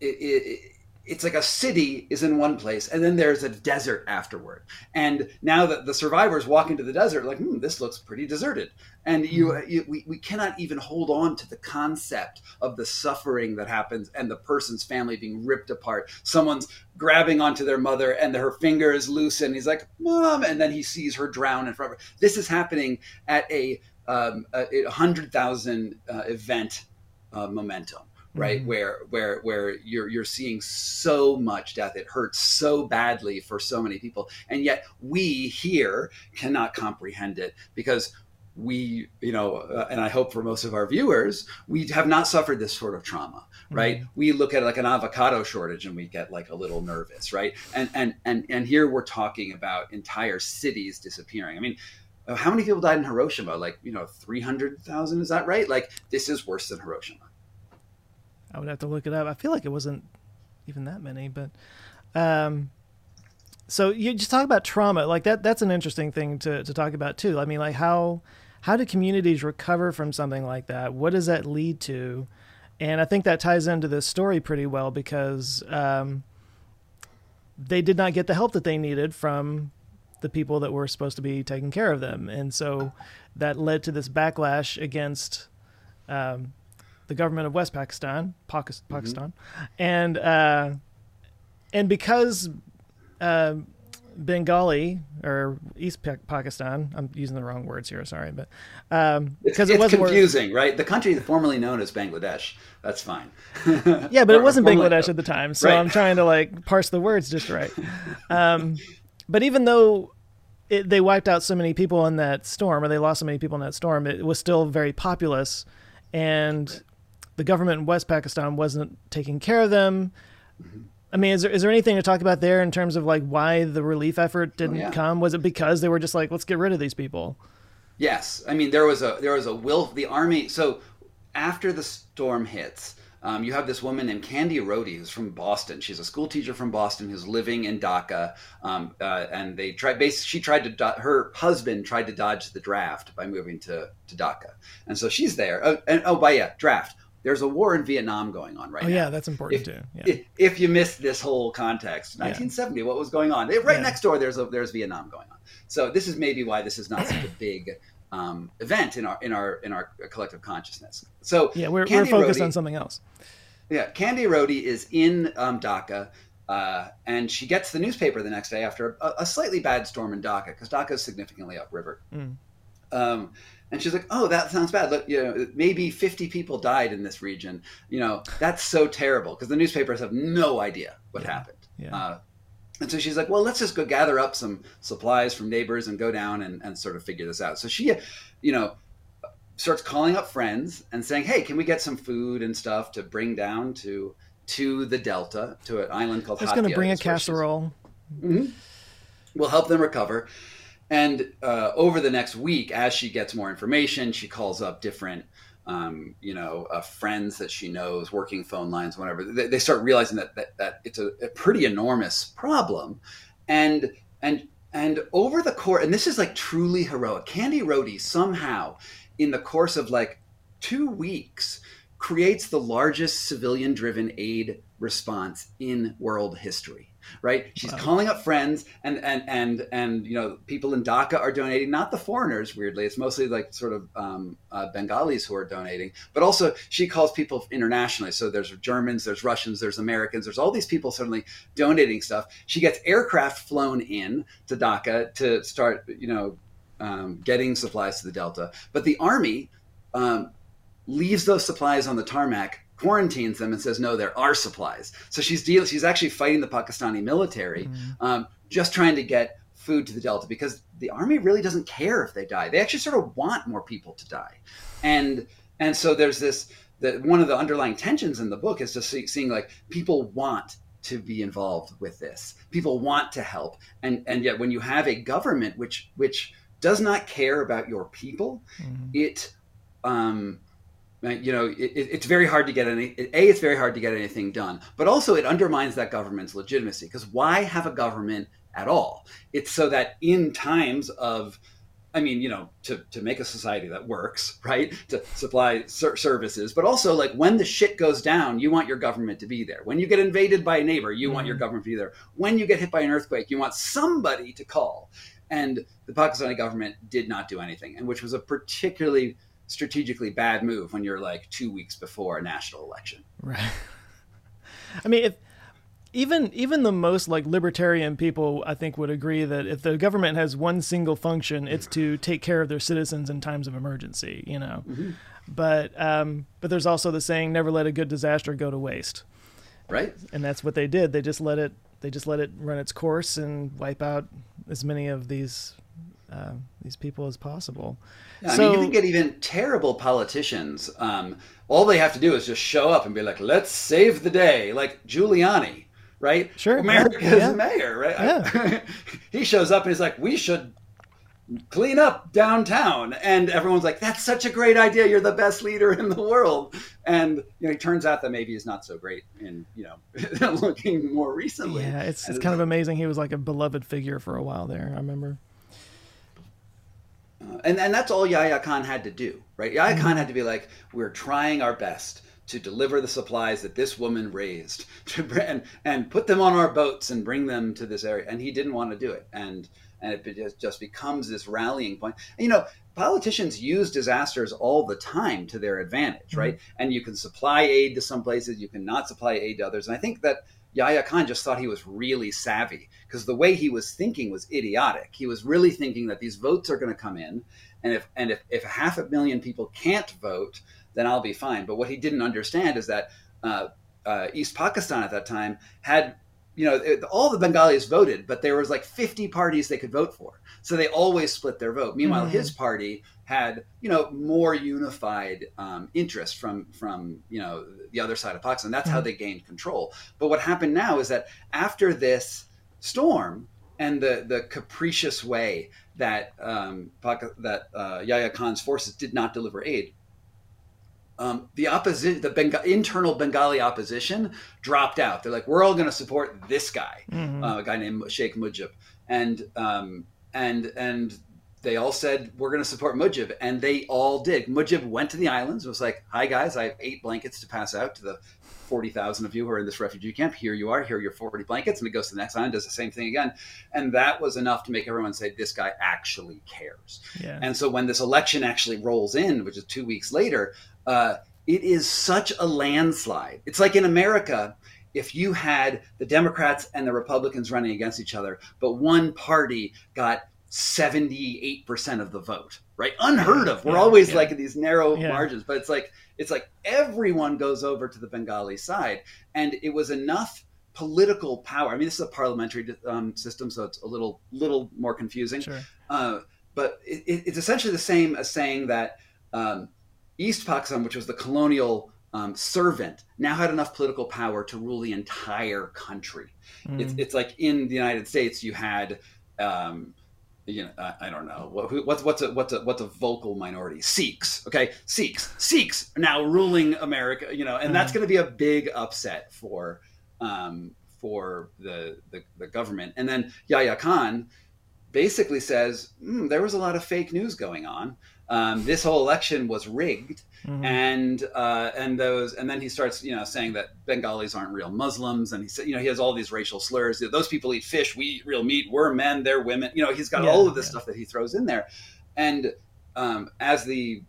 S2: it, it it's like a city is in one place and then there's a desert afterward and now that the survivors walk into the desert like hmm, this looks pretty deserted and you, mm-hmm. you, we, we cannot even hold on to the concept of the suffering that happens and the person's family being ripped apart. Someone's grabbing onto their mother and her finger is loose and he's like mom and then he sees her drown in front of her. This is happening at a um, a, a hundred thousand uh, event uh, momentum right? Mm-hmm. where where where you're you're seeing so much death. It hurts so badly for so many people. And yet we here cannot comprehend it because we you know uh, and i hope for most of our viewers we have not suffered this sort of trauma right? Mm-hmm. we look at like an avocado shortage and we get like a little nervous right? And and and and here we're talking about entire cities disappearing. I mean uh, how many people died in hiroshima? Like you know 300000 is that right? Like this is worse than hiroshima.
S1: I would have to look it up. I feel like it wasn't even that many, but um, so you just talk about trauma like that. That's an interesting thing to to talk about too. I mean, like how how do communities recover from something like that? What does that lead to? And I think that ties into this story pretty well because um, they did not get the help that they needed from the people that were supposed to be taking care of them, and so that led to this backlash against um, the government of West Pakistan, mm-hmm. Pakistan, mm-hmm. and uh, and because uh, Bengali or East Pakistan. I'm using the wrong words here. Sorry, but um,
S2: because it was confusing, right? The country formerly known as Bangladesh. That's fine.
S1: yeah, but it (laughs) wasn't Bangladesh at the time, so right. I'm trying to like parse the words just right. Um, but even though it, they wiped out so many people in that storm, or they lost so many people in that storm, it was still very populous, and the government in West Pakistan wasn't taking care of them. Mm-hmm I mean, is there is there anything to talk about there in terms of like why the relief effort oh, didn't oh, yeah. come? Was it because they were just like, let's get rid of these people?
S2: Yes, I mean there was a there was a will the army. So after the storm hits, um, you have this woman named Candy Rohde who's from Boston. She's a school teacher from Boston who's living in Dhaka. um, uh, and they tried. Basically, she tried to. Do- her husband tried to dodge the draft by moving to to Dhaka. and so she's there. Oh, and oh, by yeah, draft there's a war in Vietnam going on right
S1: oh,
S2: now.
S1: yeah, that's important
S2: if,
S1: too. Yeah.
S2: If, if, you missed this whole context, 1970, yeah. what was going on? Right yeah. next door, there's a, there's Vietnam going on. So this is maybe why this is not such a (clears throat) big um, event in our in our in our collective consciousness. So
S1: yeah, we're, we're focused on something else.
S2: Yeah, Candy Rohde is in um, Dhaka. Uh, and she gets the newspaper the next day after a, a slightly bad storm in Dhaka because Dhaka is significantly upriver. Mm. Um, and she's like, "Oh, that sounds bad. Look, you know, maybe 50 people died in this region. You know, that's so terrible because the newspapers have no idea what
S1: yeah.
S2: happened."
S1: Yeah.
S2: Uh, and so she's like, "Well, let's just go gather up some supplies from neighbors and go down and, and sort of figure this out." So she, you know, starts calling up friends and saying, "Hey, can we get some food and stuff to bring down to to the delta to an island called?"
S1: I was going to bring a casserole.
S2: Mm-hmm. We'll help them recover. And uh, over the next week, as she gets more information, she calls up different, um, you know, uh, friends that she knows, working phone lines, whatever. They, they start realizing that, that, that it's a, a, pretty enormous problem, and and and over the course, and this is like truly heroic. Candy Rohde somehow, in the course of like two weeks, creates the largest civilian-driven aid response in world history right? She's wow. calling up friends and and and and you know people in Dhaka are donating, not the foreigners. Weirdly, it's mostly like sort of um, uh, Bengalis who are donating, but also she calls people internationally. So there's Germans, there's Russians, there's Americans, there's all these people suddenly donating stuff. She gets aircraft flown in to Dhaka to start, you know, um, getting supplies to the Delta, but the army. Um, leaves those supplies on the tarmac quarantines them and says no there are supplies. So she's dealing she's actually fighting the pakistani military mm-hmm. um, just trying to get food to the delta because the army really doesn't care if they die. They actually sort of want more people to die. And and so there's this that one of the underlying tensions in the book is just see, seeing like people want to be involved with this. People want to help. And and yet when you have a government which which does not care about your people mm-hmm. it um you know, it, it's very hard to get any. A, it's very hard to get anything done, but also it undermines that government's legitimacy. Because why have a government at all? It's so that in times of I mean, you know, to, to make a society that works, right? To supply ser- services, but also like when the shit goes down, you want your government to be there. When you get invaded by a neighbor, you mm-hmm. want your mm-hmm. government to be there. When you get hit by an earthquake, you want somebody to call. And the Pakistani government did not do anything, and which was a particularly strategically bad move when you're like two weeks before a national election.
S1: Right. (laughs) I mean, if even even the most like libertarian people, I think, would agree that if the government has one single function, it's to take care of their citizens in times of emergency. You know, mm-hmm. but um, but there's also the saying, "Never let a good disaster go to waste."
S2: Right.
S1: And that's what they did. They just let it. They just let it run its course and wipe out as many of these uh, these people as possible.
S2: Yeah, I mean, you can get even terrible politicians. Um, all they have to do is just show up and be like, "Let's save the day," like Giuliani, right?
S1: Sure,
S2: America's yeah. mayor, right?
S1: Yeah. (laughs)
S2: he shows up and he's like, "We should clean up downtown," and everyone's like, "That's such a great idea! You're the best leader in the world." And you know, it turns out that maybe he's not so great in you know (laughs) looking more recently.
S1: Yeah, it's, it's kind of amazing. He was like a beloved figure for a while there. I remember.
S2: Uh, and, and that's all Yahya Khan had to do, right? Yahya mm-hmm. Khan had to be like, we're trying our best to deliver the supplies that this woman raised (laughs) to, and, and put them on our boats and bring them to this area. And he didn't want to do it. And, and it just just becomes this rallying point. And, you know, politicians use disasters all the time to their advantage, mm-hmm. right? And you can supply aid to some places, you cannot supply aid to others. And I think that Yahya Khan just thought he was really savvy because the way he was thinking was idiotic. He was really thinking that these votes are going to come in, and if and if, if half a million people can't vote, then I'll be fine. But what he didn't understand is that uh, uh, East Pakistan at that time had you know, it, all the Bengalis voted, but there was like 50 parties they could vote for. So they always split their vote. Meanwhile, mm-hmm. his party had, you know, more unified um, interest from from you know the other side of Pakistan. That's mm-hmm. how they gained control. But what happened now is that after this storm and the the capricious way that um, that uh, Yahya Khan's forces did not deliver aid, um, the opposition, the Benga- internal Bengali opposition dropped out. They're like, we're all going to support this guy, mm-hmm. uh, a guy named Sheikh Mujib, and um, and and they all said we're going to support Mujib, and they all did. Mujib went to the islands. Was like, hi guys, I have eight blankets to pass out to the forty thousand of you who are in this refugee camp. Here you are. Here are your forty blankets, and it goes to the next island, does the same thing again, and that was enough to make everyone say this guy actually cares. Yeah. And so when this election actually rolls in, which is two weeks later uh, it is such a landslide. It's like in America, if you had the Democrats and the Republicans running against each other, but one party got 78% of the vote, right? Unheard of. We're yeah, always yeah. like in these narrow yeah. margins, but it's like it's like everyone goes over to the Bengali side and it was enough political power. I mean, this is a parliamentary um, system, so it's a little little more confusing. Sure. Uh, but it, it's essentially the same as saying that um, East Pakistan, which was the colonial um, servant, now had enough political power to rule the entire country. Mm. It's, it's like in the United States, you had, um, you know, I, I, don't know what, what's what's a what's a what's a vocal minority? Sikhs, okay, Sikhs, Sikhs are now ruling America, you know, and mm. that's going to be a big upset for um, for the, the, the government. And then Yahya Khan basically says mm, there was a lot of fake news going on um, this whole election was rigged, mm-hmm. and uh, and those and then he starts you know saying that Bengalis aren't real Muslims, and he said you know he has all these racial slurs. Those people eat fish, we eat real meat. We're men, they're women. You know he's got yeah, all of this yeah. stuff that he throws in there, and um, as the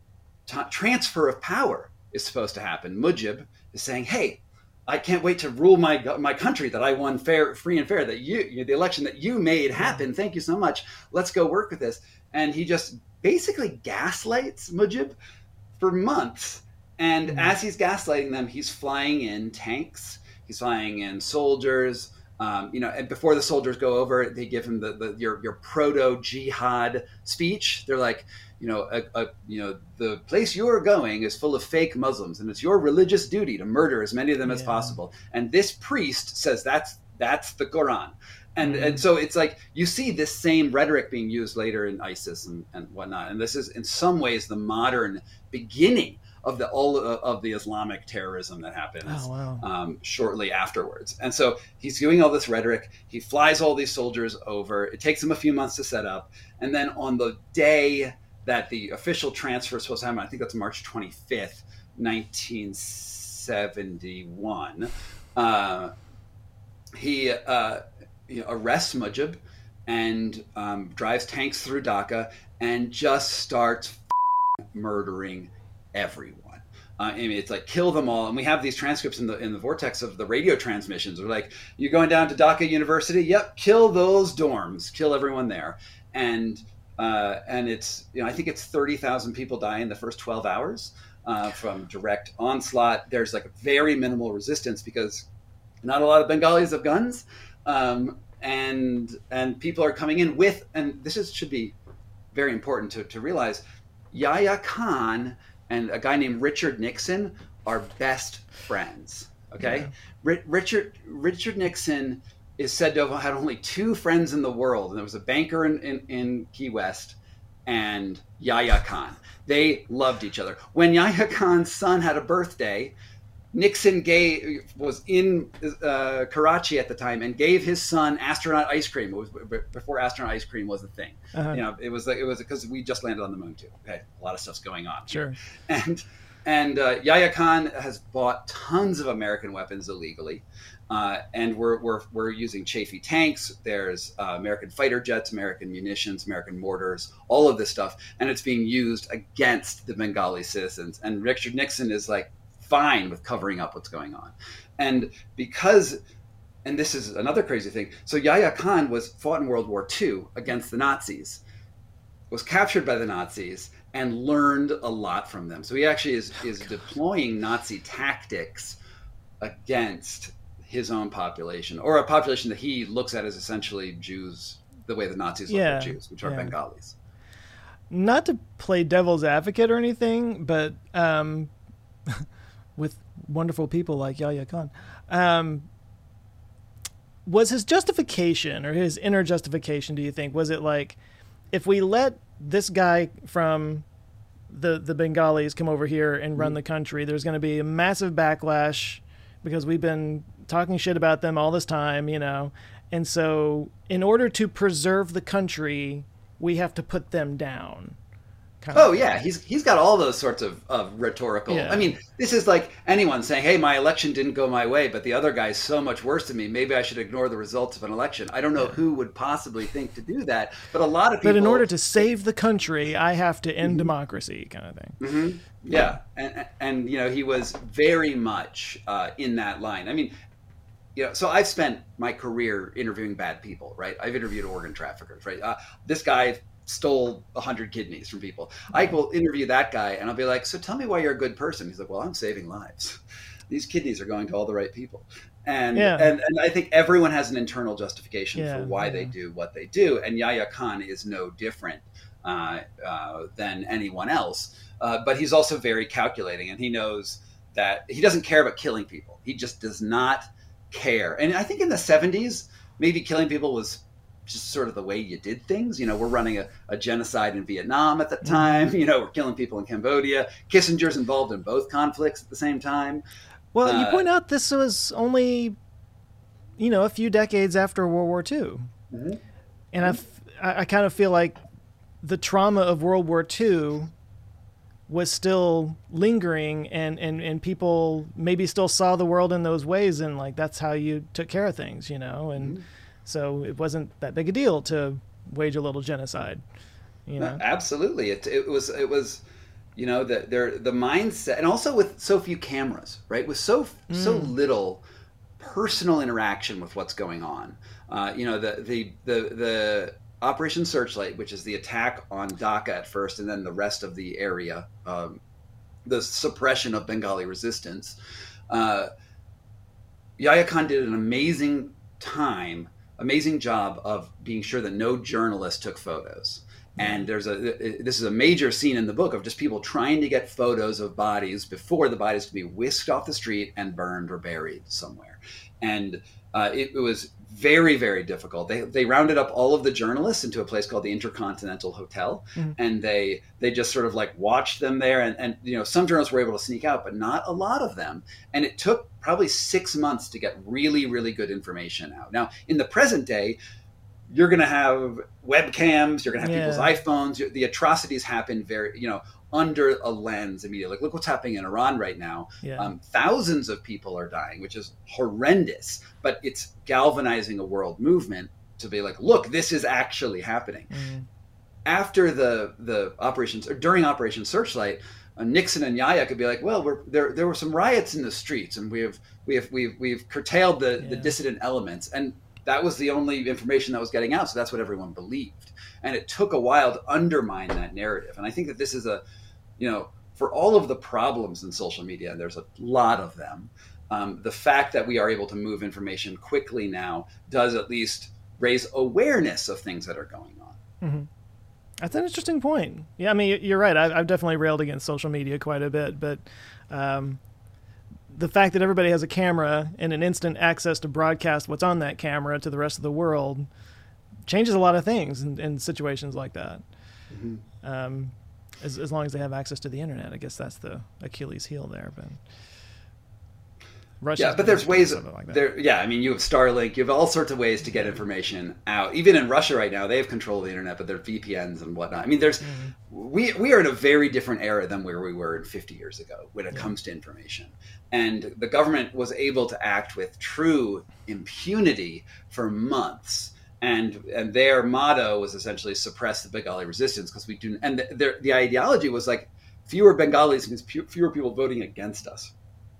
S2: t- transfer of power is supposed to happen, Mujib is saying, hey. I can't wait to rule my my country that I won fair, free and fair. That you, you the election that you made happen. Thank you so much. Let's go work with this. And he just basically gaslights Mujib for months. And mm-hmm. as he's gaslighting them, he's flying in tanks, he's flying in soldiers. Um, you know, and before the soldiers go over, they give him the, the your your proto jihad speech. They're like, you know, a, a, you know, the place you are going is full of fake Muslims, and it's your religious duty to murder as many of them yeah. as possible. And this priest says that's that's the Quran and and so it's like you see this same rhetoric being used later in ISIS and, and whatnot, and this is in some ways the modern beginning of the all of the Islamic terrorism that happens oh, wow. um, shortly afterwards. And so he's doing all this rhetoric. He flies all these soldiers over. It takes him a few months to set up, and then on the day that the official transfer is supposed to happen, I think that's March twenty fifth, nineteen seventy one. Uh, he uh, you know, arrests Mujib and um, drives tanks through Dhaka and just starts murdering everyone. Uh, I mean, it's like kill them all, and we have these transcripts in the in the vortex of the radio transmissions. We're like, "You're going down to Dhaka University? Yep, kill those dorms, kill everyone there." And uh, and it's you know I think it's thirty thousand people die in the first twelve hours uh, from direct onslaught. There's like very minimal resistance because not a lot of Bengalis have guns, um, and and people are coming in with and this is should be very important to, to realize Yahya Khan and a guy named Richard Nixon are best friends. Okay, yeah. Richard Richard Nixon is said to have had only two friends in the world, and there was a banker in, in, in Key West and Yahya Khan. They loved each other. When Yahya Khan's son had a birthday, Nixon gave was in uh, Karachi at the time and gave his son astronaut ice cream. It was before astronaut ice cream was a thing. Uh-huh. You know, it was like, it was because we just landed on the moon too. Okay, a lot of stuff's going on.
S1: Sure.
S2: And and uh, Yahya Khan has bought tons of American weapons illegally. Uh, and we're, we're, we're using Chaffee tanks. There's uh, American fighter jets, American munitions, American mortars, all of this stuff, and it's being used against the Bengali citizens. And Richard Nixon is like fine with covering up what's going on, and because, and this is another crazy thing. So Yahya Khan was fought in World War II against the Nazis, was captured by the Nazis, and learned a lot from them. So he actually is is deploying Nazi tactics against his own population or a population that he looks at as essentially Jews the way the Nazis look yeah, at Jews, which are yeah. Bengalis.
S1: Not to play devil's advocate or anything, but um, (laughs) with wonderful people like Yahya Khan, um, was his justification or his inner justification? Do you think was it like if we let this guy from the the Bengalis come over here and run mm-hmm. the country, there's going to be a massive backlash because we've been talking shit about them all this time, you know. And so, in order to preserve the country, we have to put them down.
S2: Oh yeah, he's he's got all those sorts of, of rhetorical. Yeah. I mean, this is like anyone saying, "Hey, my election didn't go my way, but the other guy's so much worse than me. Maybe I should ignore the results of an election." I don't know yeah. who would possibly think to do that, but a lot of people.
S1: But in order to save the country, I have to end mm-hmm. democracy, kind of thing.
S2: Mm-hmm. Yeah. yeah, and and you know he was very much uh, in that line. I mean, you know, so I've spent my career interviewing bad people, right? I've interviewed organ traffickers, right? Uh, this guy stole 100 kidneys from people. I will interview that guy and I'll be like, so tell me why you're a good person. He's like, well, I'm saving lives. These kidneys are going to all the right people. And, yeah. and, and I think everyone has an internal justification yeah, for why yeah. they do what they do. And Yahya Khan is no different uh, uh, than anyone else. Uh, but he's also very calculating and he knows that he doesn't care about killing people. He just does not care. And I think in the 70s, maybe killing people was just sort of the way you did things. You know, we're running a, a genocide in Vietnam at the mm-hmm. time. (laughs) You know, we're killing people in Cambodia. Kissinger's involved in both conflicts at the same time.
S1: Well, uh, you point out this was only, you know, a few decades after World War II. Mm-hmm. And mm-hmm. I, I kind of feel like the trauma of World War II was still lingering and, and, and people maybe still saw the world in those ways and like that's how you took care of things, you know, and mm-hmm. So it wasn't that big a deal to wage a little genocide. You know?
S2: No, absolutely. It, it was it was you know the there the mindset and also with so few cameras, right? With so mm. so little personal interaction with what's going on. Uh, you know the the the the Operation Searchlight, which is the attack on Dhaka at first, and then the rest of the area, um, the suppression of Bengali resistance. Uh, Yahya Khan did an amazing time, amazing job of being sure that no journalist took photos. And there's a this is a major scene in the book of just people trying to get photos of bodies before the bodies could be whisked off the street and burned or buried somewhere. And uh, it, it, was very very difficult they, they rounded up all of the journalists into a place called the intercontinental hotel mm-hmm. and they they just sort of like watched them there and, and you know some journalists were able to sneak out but not a lot of them and it took probably six months to get really really good information out now in the present day you're going to have webcams you're going to have yeah. people's iphones the atrocities happen very you know under a lens immediately. Like, look what's happening in Iran right now. Yeah. Um, thousands of people are dying, which is horrendous, but it's galvanizing a world movement to be like, look, this is actually happening. Mm. After the the operations or during Operation Searchlight, uh, Nixon and Yahya could be like, well, there there were some riots in the streets, and we have we have we've we've curtailed the yeah. the dissident elements, and that was the only information that was getting out. So that's what everyone believed, and it took a while to undermine that narrative. And I think that this is a you know, for all of the problems in social media, and there's a lot of them, um, the fact that we are able to move information quickly now does at least raise awareness of things that are going on.
S1: Mm-hmm. That's an interesting point. Yeah, I mean, you're right. I've, I've definitely railed against social media quite a bit, but um, the fact that everybody has a camera and an instant access to broadcast what's on that camera to the rest of the world changes a lot of things in, in situations like that. Mm-hmm. Um, as, as long as they have access to the internet. I guess that's the Achilles heel there. But Russia.
S2: Yeah, but there's ways like there. Yeah, I mean, you have Starlink. You have all sorts of ways to get information out. Even in Russia right now, they have control of the internet, but there are VPNs and whatnot. I mean, there's mm-hmm. we we are in a very different era than where we were in 50 years ago when it yeah. comes to information. And the government was able to act with true impunity for months. And, and their motto was essentially suppress the Bengali resistance because we do. And the, the ideology was like fewer Bengalis means fewer people voting against us.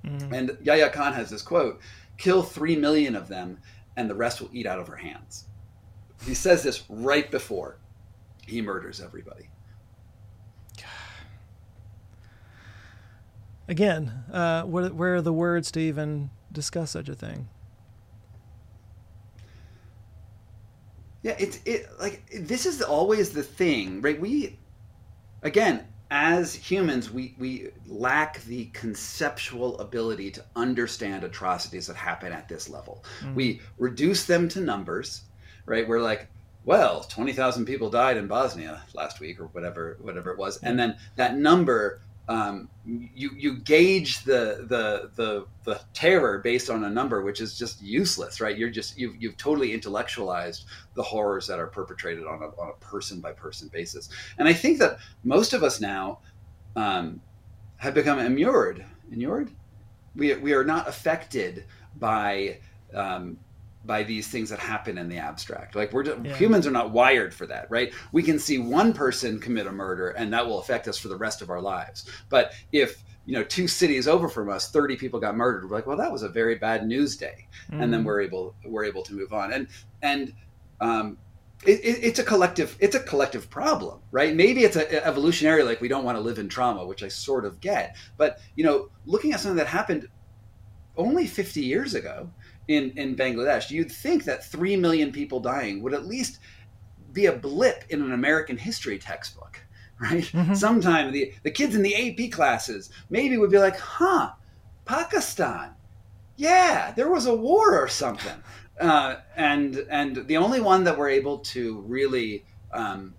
S2: Mm. And Yahya Khan has this quote kill three million of them, and the rest will eat out of our hands. He says this right before he murders everybody.
S1: Again, uh, where, where are the words to even discuss such a thing?
S2: Yeah, it's it like this is always the thing, right? We again, as humans, we, we lack the conceptual ability to understand atrocities that happen at this level. Mm. We reduce them to numbers, right? We're like, well, 20,000 people died in Bosnia last week or whatever, whatever it was. And then that number um, you you gauge the, the the the terror based on a number, which is just useless, right? You're just you've you've totally intellectualized the horrors that are perpetrated on a on a person by person basis, and I think that most of us now um, have become immured, Inured, we we are not affected by um, by these things that happen in the abstract. Like we're yeah. humans are not wired for that, right? We can see one person commit a murder and that will affect us for the rest of our lives. But if you know two cities over from us 30 people got murdered we're like well that was a very bad news day mm. and then mm. we're able we're able to move on and and um, it, it, it's a collective it's a collective problem right maybe it's a, evolutionary like we don't want to live in trauma which i sort of get but you know looking at something that happened only 50 years ago in, in Bangladesh, you'd think that 3 million people dying would at least be a blip in an American history textbook, (laughs) right? Mm-hmm. Sometime the, the kids in the AP classes maybe would be like, huh, Pakistan. Yeah, there was a war or something. Uh, and and the only one that we're able to really um,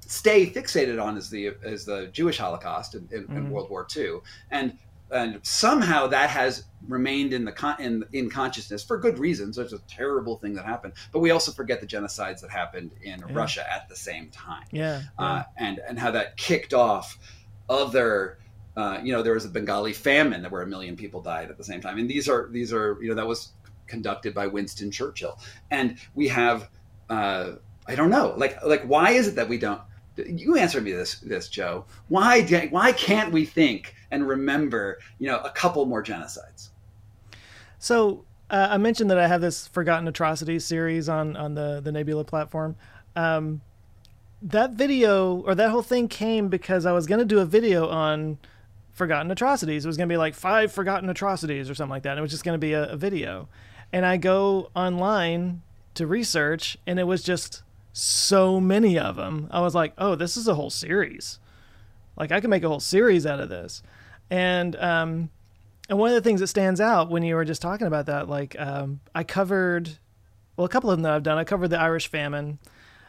S2: stay fixated on is the is the Jewish Holocaust in, in, mm-hmm. World War II. And and somehow that has remained in the con- in in consciousness for good reasons. There's a terrible thing that happened, but we also forget the genocides that happened in yeah. Russia at the same time.
S1: Yeah,
S2: uh, and and how that kicked off other. Uh, you know, there was a Bengali famine that where a million people died at the same time, and these are these are you know that was conducted by Winston Churchill, and we have uh, I don't know like like why is it that we don't you answer me this this Joe why why can't we think and remember, you know, a couple more genocides.
S1: So uh, I mentioned that I have this Forgotten Atrocities series on on the the Nebula platform. Um, that video or that whole thing came because I was going to do a video on Forgotten Atrocities. It was going to be like five Forgotten Atrocities or something like that. And it was just going to be a, a video. And I go online to research, and it was just so many of them. I was like, oh, this is a whole series. Like I can make a whole series out of this. And um, and one of the things that stands out when you were just talking about that, like um, I covered, well, a couple of them that I've done. I covered the Irish famine.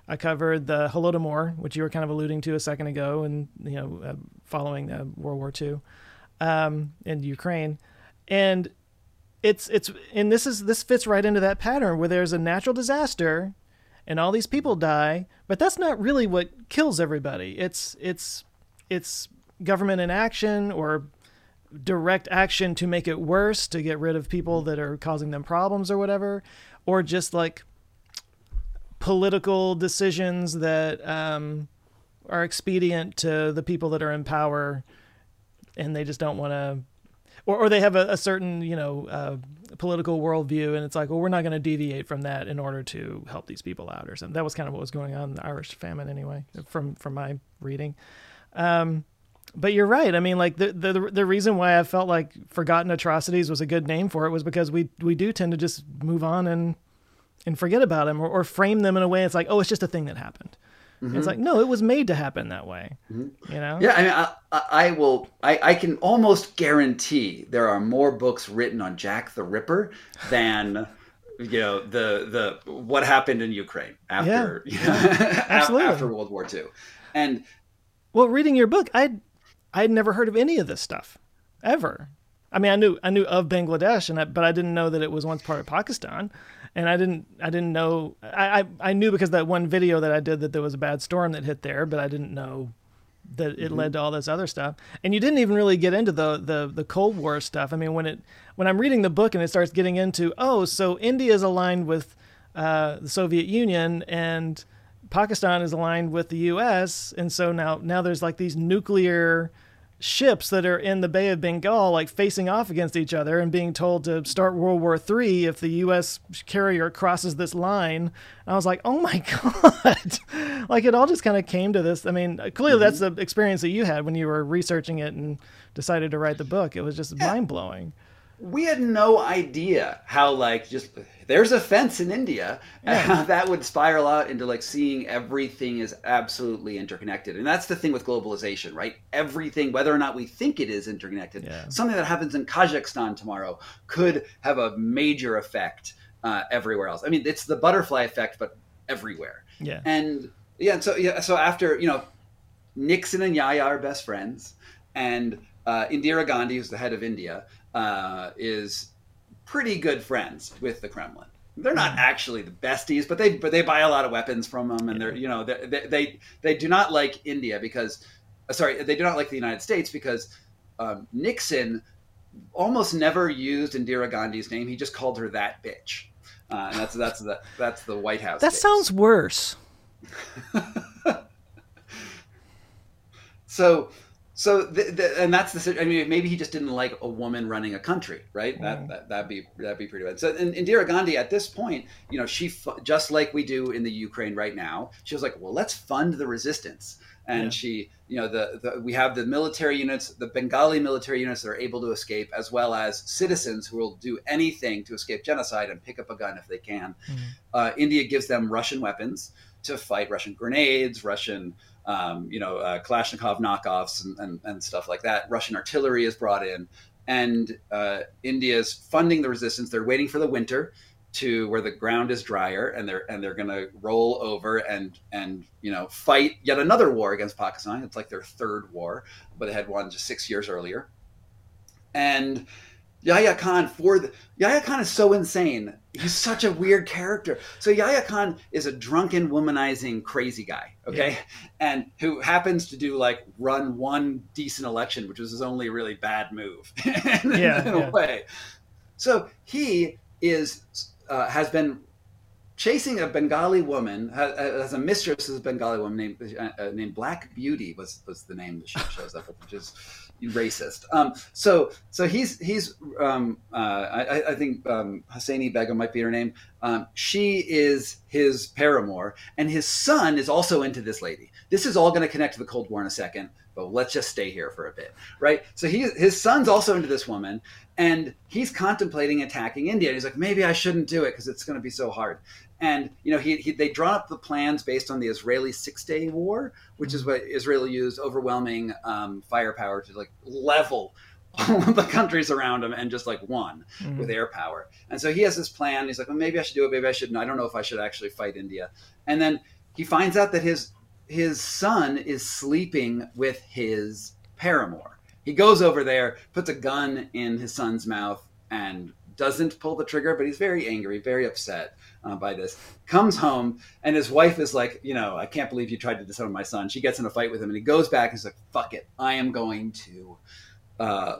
S1: I covered the Holodomor, which you were kind of alluding to a second ago, and you know, uh, following uh, World War II um, in Ukraine, and it's it's and this is this fits right into that pattern where there's a natural disaster, and all these people die, but that's not really what kills everybody. It's it's it's government inaction or direct action to make it worse to get rid of people that are causing them problems or whatever or just like political decisions that um, are expedient to the people that are in power and they just don't want to or, or they have a, a certain you know uh, political worldview and it's like well we're not going to deviate from that in order to help these people out or something that was kind of what was going on in the irish famine anyway from from my reading um, but you're right. I mean, like the, the the reason why I felt like Forgotten Atrocities was a good name for it was because we we do tend to just move on and and forget about them or, or frame them in a way it's like, oh, it's just a thing that happened. Mm-hmm. It's like no, it was made to happen that way. Mm-hmm. You know?
S2: Yeah, I mean, I, I will. I, I can almost guarantee there are more books written on Jack the Ripper than you know the the what happened in Ukraine after yeah. (laughs) you know, (laughs) Absolutely. after World War II, and
S1: well, reading your book, I'd I'd never heard of any of this stuff ever. I mean, I knew I knew of Bangladesh, and I, but I didn't know that it was once part of Pakistan. And I didn't I didn't know I, I I knew because that one video that I did that there was a bad storm that hit there, but I didn't know that it mm-hmm. led to all this other stuff. And you didn't even really get into the, the the Cold War stuff. I mean, when it when I'm reading the book and it starts getting into oh, so India is aligned with uh, the Soviet Union and Pakistan is aligned with the U.S. and so now now there's like these nuclear ships that are in the Bay of Bengal, like facing off against each other and being told to start World War III if the U.S. carrier crosses this line. And I was like, oh my (laughs) God. like it all just kind of came to this. I mean, clearly mm-hmm. that's the experience that you had when you were researching it and decided to write the book. It was just yeah. mind blowing
S2: we had no idea how like just there's a fence in India yeah. (laughs) that would spiral out into like seeing everything is absolutely interconnected. And that's the thing with globalization, right? Everything, whether or not we think it is interconnected, yeah. something that happens in Kazakhstan tomorrow could have a major effect uh, everywhere else. I mean, it's the butterfly effect, but everywhere.
S1: Yeah.
S2: And yeah, so yeah, so after you know, Nixon and Yahya are best friends, and uh, Indira Gandhi, who's the head of India, uh, is pretty good friends with the Kremlin. They're not hmm. actually the besties, but they but they buy a lot of weapons from them, and they're you know they they they do not like India because uh, sorry they do not like the United States because um, Nixon almost never used Indira Gandhi's name. He just called her that bitch. Uh, and that's that's the that's the White House.
S1: That sounds worse. (laughs)
S2: so so, the, the, and that's the. I mean, maybe he just didn't like a woman running a country, right? Mm. That, that that'd be that'd be pretty bad. So, and Indira Gandhi at this point, you know, she just like we do in the Ukraine right now. She was like, well, let's fund the resistance, and yeah. she, you know, the, the we have the military units, the Bengali military units that are able to escape, as well as citizens who will do anything to escape genocide and pick up a gun if they can. Mm. Uh, India gives them Russian weapons to fight Russian grenades, Russian um, you know, uh, Kalashnikov knockoffs and, and, and, stuff like that. Russian artillery is brought in, and uh, India is funding the resistance. They're waiting for the winter to where the ground is drier, and they're and they're going to roll over and and you know fight yet another war against Pakistan. It's like their third war, but they had one just six years earlier, and Yahya Khan for the Yahya Khan is so insane. He's such a weird character. So Yahya Khan is a drunken, womanizing, crazy guy, okay, yeah. and who happens to do like run one decent election, which was his only really bad move, (laughs) in, yeah, in a way. So he is uh, has been chasing a Bengali woman, has, has a mistress as a Bengali woman named uh, uh, named Black Beauty was was the name that she shows up with, which is racist. Um, so so he's he's um, uh, I, I, think um, Begum might be her name. Um, she is his paramour, and his son is also into this lady. This is all going to connect to the Cold War in a second, but let's just stay here for a bit, right? So he his son's also into this woman, and he's contemplating attacking India. He's like, maybe I shouldn't do it because it's going to be so hard and you know he, he, they draw up the plans based on the Israeli Six Day War, which is what Israel used overwhelming um, firepower to like level (laughs) all of the countries around him and just like won mm-hmm. with air power. And so he has this plan. He's like, well, maybe I should do it. Maybe I shouldn't. I don't know if I should actually fight India. And then he finds out that his his son is sleeping with his paramour. He goes over there, puts a gun in his son's mouth, and doesn't pull the trigger, but he's very angry, very upset uh, by this. Comes home, and his wife is like, you know, I can't believe you tried to disown my son. She gets in a fight with him, and he goes back and is like, fuck it, I am going to uh,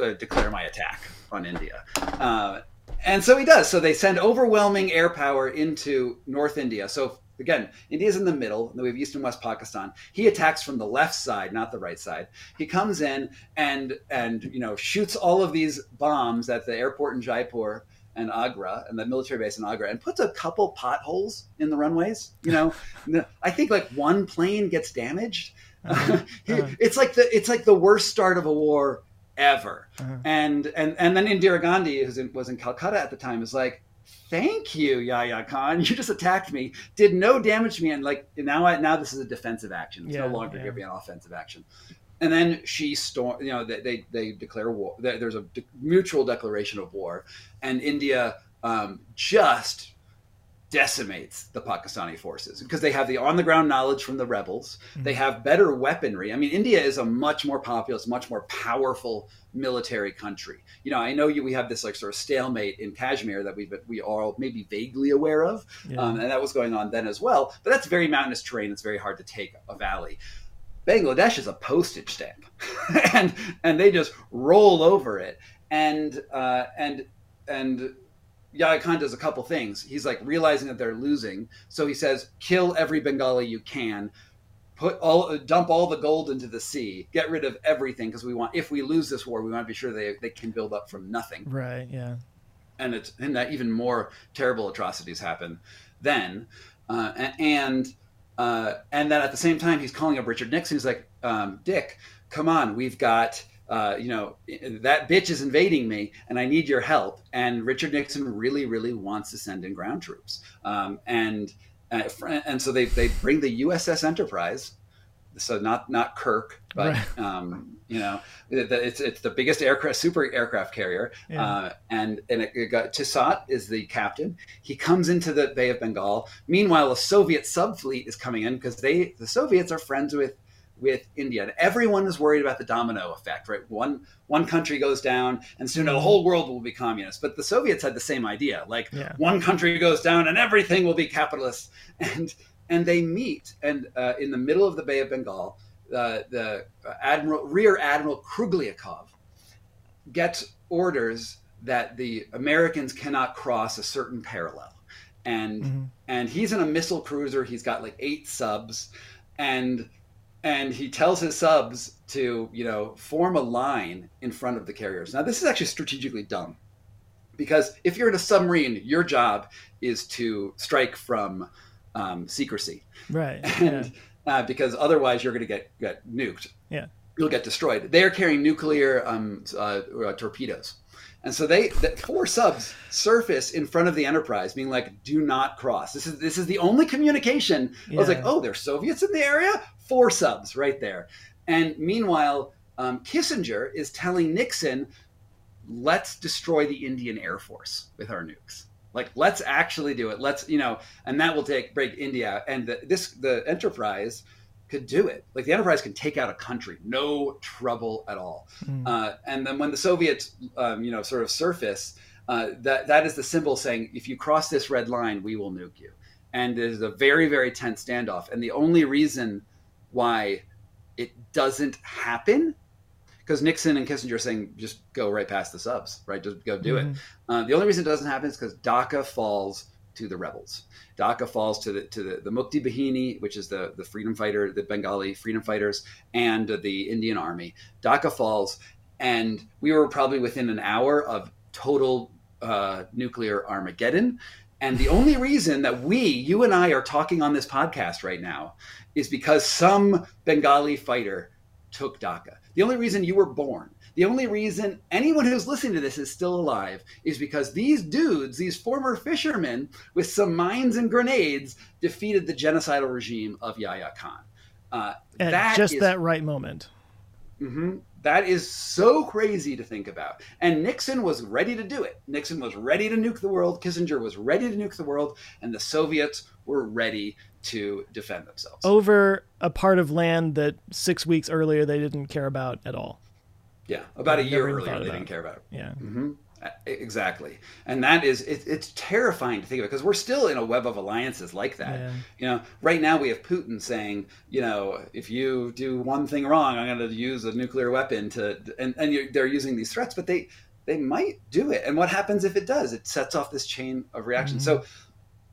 S2: uh, declare my attack on India. Uh, and so he does. So they send overwhelming air power into North India. So again, India's in the middle, and then we have East and West Pakistan. He attacks from the left side, not the right side. He comes in and and you know shoots all of these bombs at the airport in Jaipur and Agra and the military base in Agra and puts a couple potholes in the runways. You know, (laughs) I think like one plane gets damaged. Uh-huh. (laughs) uh-huh. it's like the it's like the worst start of a war ever. Uh-huh. And and and then Indira Gandhi, who was in Calcutta at the time, is like, "Thank you, Yahya Khan. (laughs) You just attacked me, did no damage to me, and like now I, now this is a defensive action. It's yeah, no longer yeah. going to be an offensive action." And then she storm you know they, they, they declare war there's a mutual declaration of war and india um, just decimates the Pakistani forces because they have the on the ground knowledge from the rebels. Mm-hmm. They have better weaponry. I mean, India is a much more populous, much more powerful military country. You know, I know you, we have this like sort of stalemate in Kashmir that we we are maybe vaguely aware of, yeah. um, and that was going on then as well. But that's very mountainous terrain. It's very hard to take a valley. Bangladesh is a postage stamp, (laughs) and and they just roll over it, and uh, and and Yahya Khan does a couple things. He's like realizing that they're losing, so he says, "Kill every Bengali you can." Put all, dump all the gold into the sea. Get rid of everything because we want. If we lose this war, we want to be sure they they can build up from nothing.
S1: Right. Yeah.
S2: And it's and that even more terrible atrocities happen then, uh, and uh, and then at the same time he's calling up Richard Nixon. He's like, um, Dick, come on, we've got uh, you know, that bitch is invading me and I need your help. And Richard Nixon really, really wants to send in ground troops. Um, and, uh, and so they, they bring the USS Enterprise. So not, not Kirk, but, right. (laughs) um, you know, it's, it's the biggest aircraft, super aircraft carrier. Yeah. Uh, and, and it, it got Tissot is the captain. He comes into the Bay of Bengal. Meanwhile, a Soviet sub fleet is coming in because they, the Soviets are friends with with India. And everyone is worried about the domino effect, right? One one country goes down, and soon the whole world will be communist. But the Soviets had the same idea, like yeah. one country goes down and everything will be capitalist. (laughs) And and they meet, and uh, in the middle of the Bay of Bengal, uh, the Admiral Rear Admiral Krugliakov gets orders that the Americans cannot cross a certain parallel. And mm-hmm. and he's in a missile cruiser. He's got like eight subs, and and he tells his subs to you know form a line in front of the carriers now this is actually strategically dumb because if you're in a submarine your job is to strike from um, secrecy
S1: right (laughs)
S2: and yeah. uh, because otherwise you're going to get get nuked
S1: yeah
S2: you'll get destroyed they're carrying nuclear um, uh, uh, torpedoes and so they the four subs surface in front of the Enterprise, being like, "Do not cross." This is this is the only communication. Yeah. I was like, "Oh, there's Soviets in the area." Four subs right there. And meanwhile, um, Kissinger is telling Nixon, "Let's destroy the Indian Air Force with our nukes." Like, let's actually do it. Let's, you know, and that will take break India. And the, this, the Enterprise could do it. Like the Enterprise can take out a country, no trouble at all. Mm. Uh, and then when the Soviets, um, you know, sort of surface, uh, that that is the symbol saying, if you cross this red line, we will nuke you. And there's a very very tense standoff. And the only reason why it doesn't happen because Nixon and Kissinger are saying just go right past the subs, right? Just go do mm-hmm. it. Uh, the only reason it doesn't happen is because Dhaka falls to the rebels. Dhaka falls to the to the, the Mukti Bahini, which is the the freedom fighter, the Bengali freedom fighters, and the Indian army. Dhaka falls, and we were probably within an hour of total uh, nuclear Armageddon. And the only reason that we, you and I, are talking on this podcast right now is because some Bengali fighter took Dhaka. The only reason you were born the only reason anyone who's listening to this is still alive is because these dudes, these former fishermen with some mines and grenades, defeated the genocidal regime of Yahya Khan.
S1: Uh, At just is, that right moment.
S2: Mm-hmm, that is so crazy to think about. And Nixon was ready to do it. Nixon was ready to nuke the world. Kissinger was ready to nuke the world. And the Soviets were ready to defend themselves.
S1: Over a part of land that six weeks earlier they didn't care about at all.
S2: Yeah, about a year earlier, they didn't care about it.
S1: Yeah.
S2: Mm-hmm. Exactly, and that is it, it's terrifying to think of because we're still in a web of alliances like that. Yeah. You know, right now we have Putin saying, you know, if you do one thing wrong, I'm going to use a nuclear weapon to, and and they're using these threats, but they they might do it. And what happens if it does? It sets off this chain of reaction. Mm-hmm. So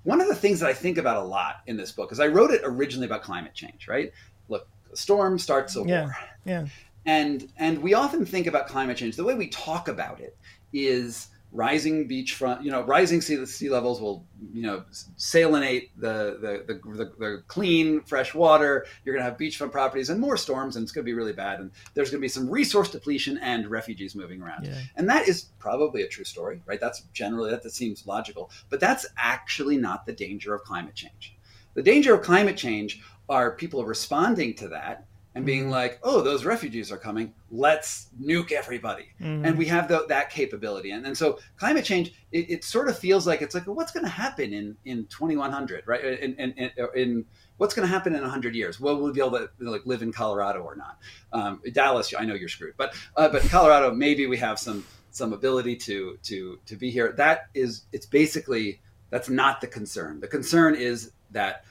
S2: one of the things that I think about a lot in this book is I wrote it originally about climate change, right? Look, a storm starts a
S1: yeah.
S2: war.
S1: Yeah.
S2: And and we often think about climate change. The way we talk about it is rising beachfront, you know, rising sea, sea levels will, you know, salinate the the, the, the, clean, fresh water. You're going to have beachfront properties and more storms, and it's going to be really bad. And there's going to be some resource depletion and refugees moving around. Yeah. And that is probably a true story, right? That's generally, that, that seems logical. But that's actually not the danger of climate change. The danger of climate change are people responding to that and being like, "Oh, those refugees are coming. Let's nuke everybody." Mm-hmm. And we have the, that capability. And, and so climate change, it, it, sort of feels like it's like, well, what's going to happen in in 2100, right? In in, in, in what's going to happen in 100 years? Will we be able to like live in Colorado or not? Um, Dallas, I know you're screwed, but uh, but Colorado, maybe we have some some ability to to to be here. That is, it's basically that's not the concern. The concern is that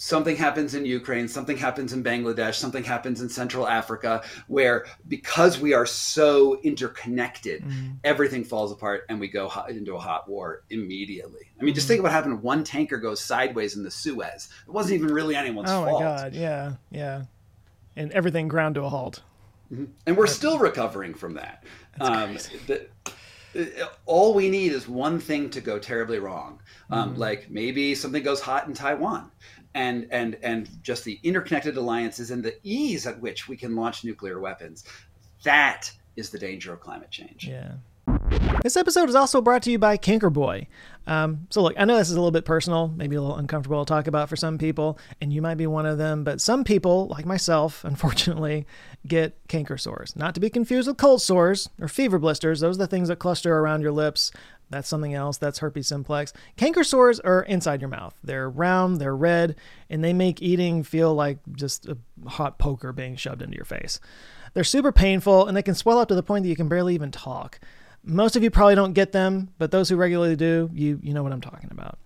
S2: something happens in Ukraine, something happens in Bangladesh, something happens in Central Africa, where because we are so interconnected, mm-hmm. everything falls apart and we go hot, into a hot war immediately. I mean, mm-hmm. just think what happened one tanker goes sideways in the Suez. It wasn't even really anyone's
S1: oh
S2: fault.
S1: Oh my God, yeah, yeah. And everything ground to a halt.
S2: Mm-hmm. And we're still recovering from that. Um, the, all we need is one thing to go terribly wrong. Um, mm-hmm. Like maybe something goes hot in Taiwan and and and just the interconnected alliances and the ease at which we can launch nuclear weapons that is the danger of climate change
S1: yeah this episode is also brought to you by Cankerboy. Um, so, look, I know this is a little bit personal, maybe a little uncomfortable to talk about for some people, and you might be one of them, but some people, like myself, (laughs) unfortunately, get canker sores. Not to be confused with cold sores or fever blisters, those are the things that cluster around your lips. That's something else. That's herpes simplex. Canker sores are inside your mouth. They're round, they're red, and they make eating feel like just a hot poker being shoved into your face. They're super painful and they can swell up to the point that you can barely even talk. Most of you probably don't get them, but those who regularly do, you you know what I'm talking about.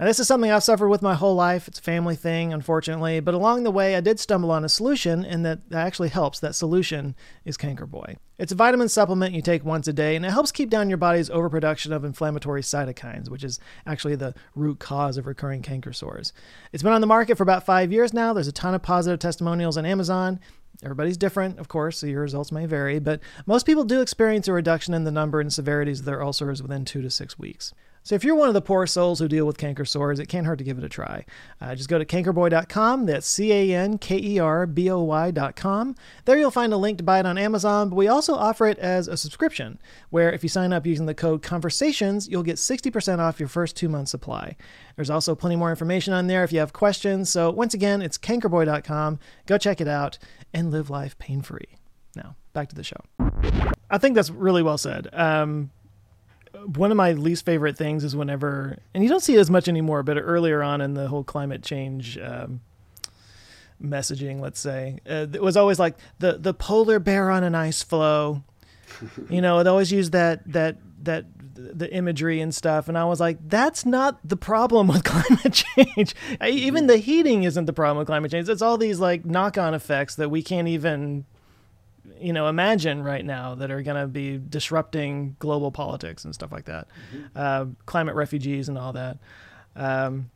S1: Now, this is something I've suffered with my whole life. It's a family thing, unfortunately, but along the way, I did stumble on a solution, and that actually helps. That solution is Canker Boy. It's a vitamin supplement you take once a day, and it helps keep down your body's overproduction of inflammatory cytokines, which is actually the root cause of recurring canker sores. It's been on the market for about five years now. There's a ton of positive testimonials on Amazon. Everybody's different, of course, so your results may vary, but most people do experience a reduction in the number and severities of their ulcers within two to six weeks. So if you're one of the poor souls who deal with canker sores, it can't hurt to give it a try. Uh, just go to cankerboy.com. That's C A N K E R B O Y.com. There you'll find a link to buy it on Amazon, but we also offer it as a subscription, where if you sign up using the code CONVERSATIONS, you'll get 60% off your first two months supply. There's also plenty more information on there if you have questions. So once again, it's cankerboy.com. Go check it out and live life pain free. Now, back to the show. I think that's really well said. Um, one of my least favorite things is whenever, and you don't see it as much anymore, but earlier on in the whole climate change um, messaging, let's say, uh, it was always like the the polar bear on an ice floe. (laughs) you know, it always used that that that the imagery and stuff, and I was like, that's not the problem with (laughs) climate change. Even the heating isn't the problem with climate change. It's all these like knock on effects that we can't even you know imagine right now that are going to be disrupting global politics and stuff like that, mm-hmm. uh, climate refugees and all that. Um,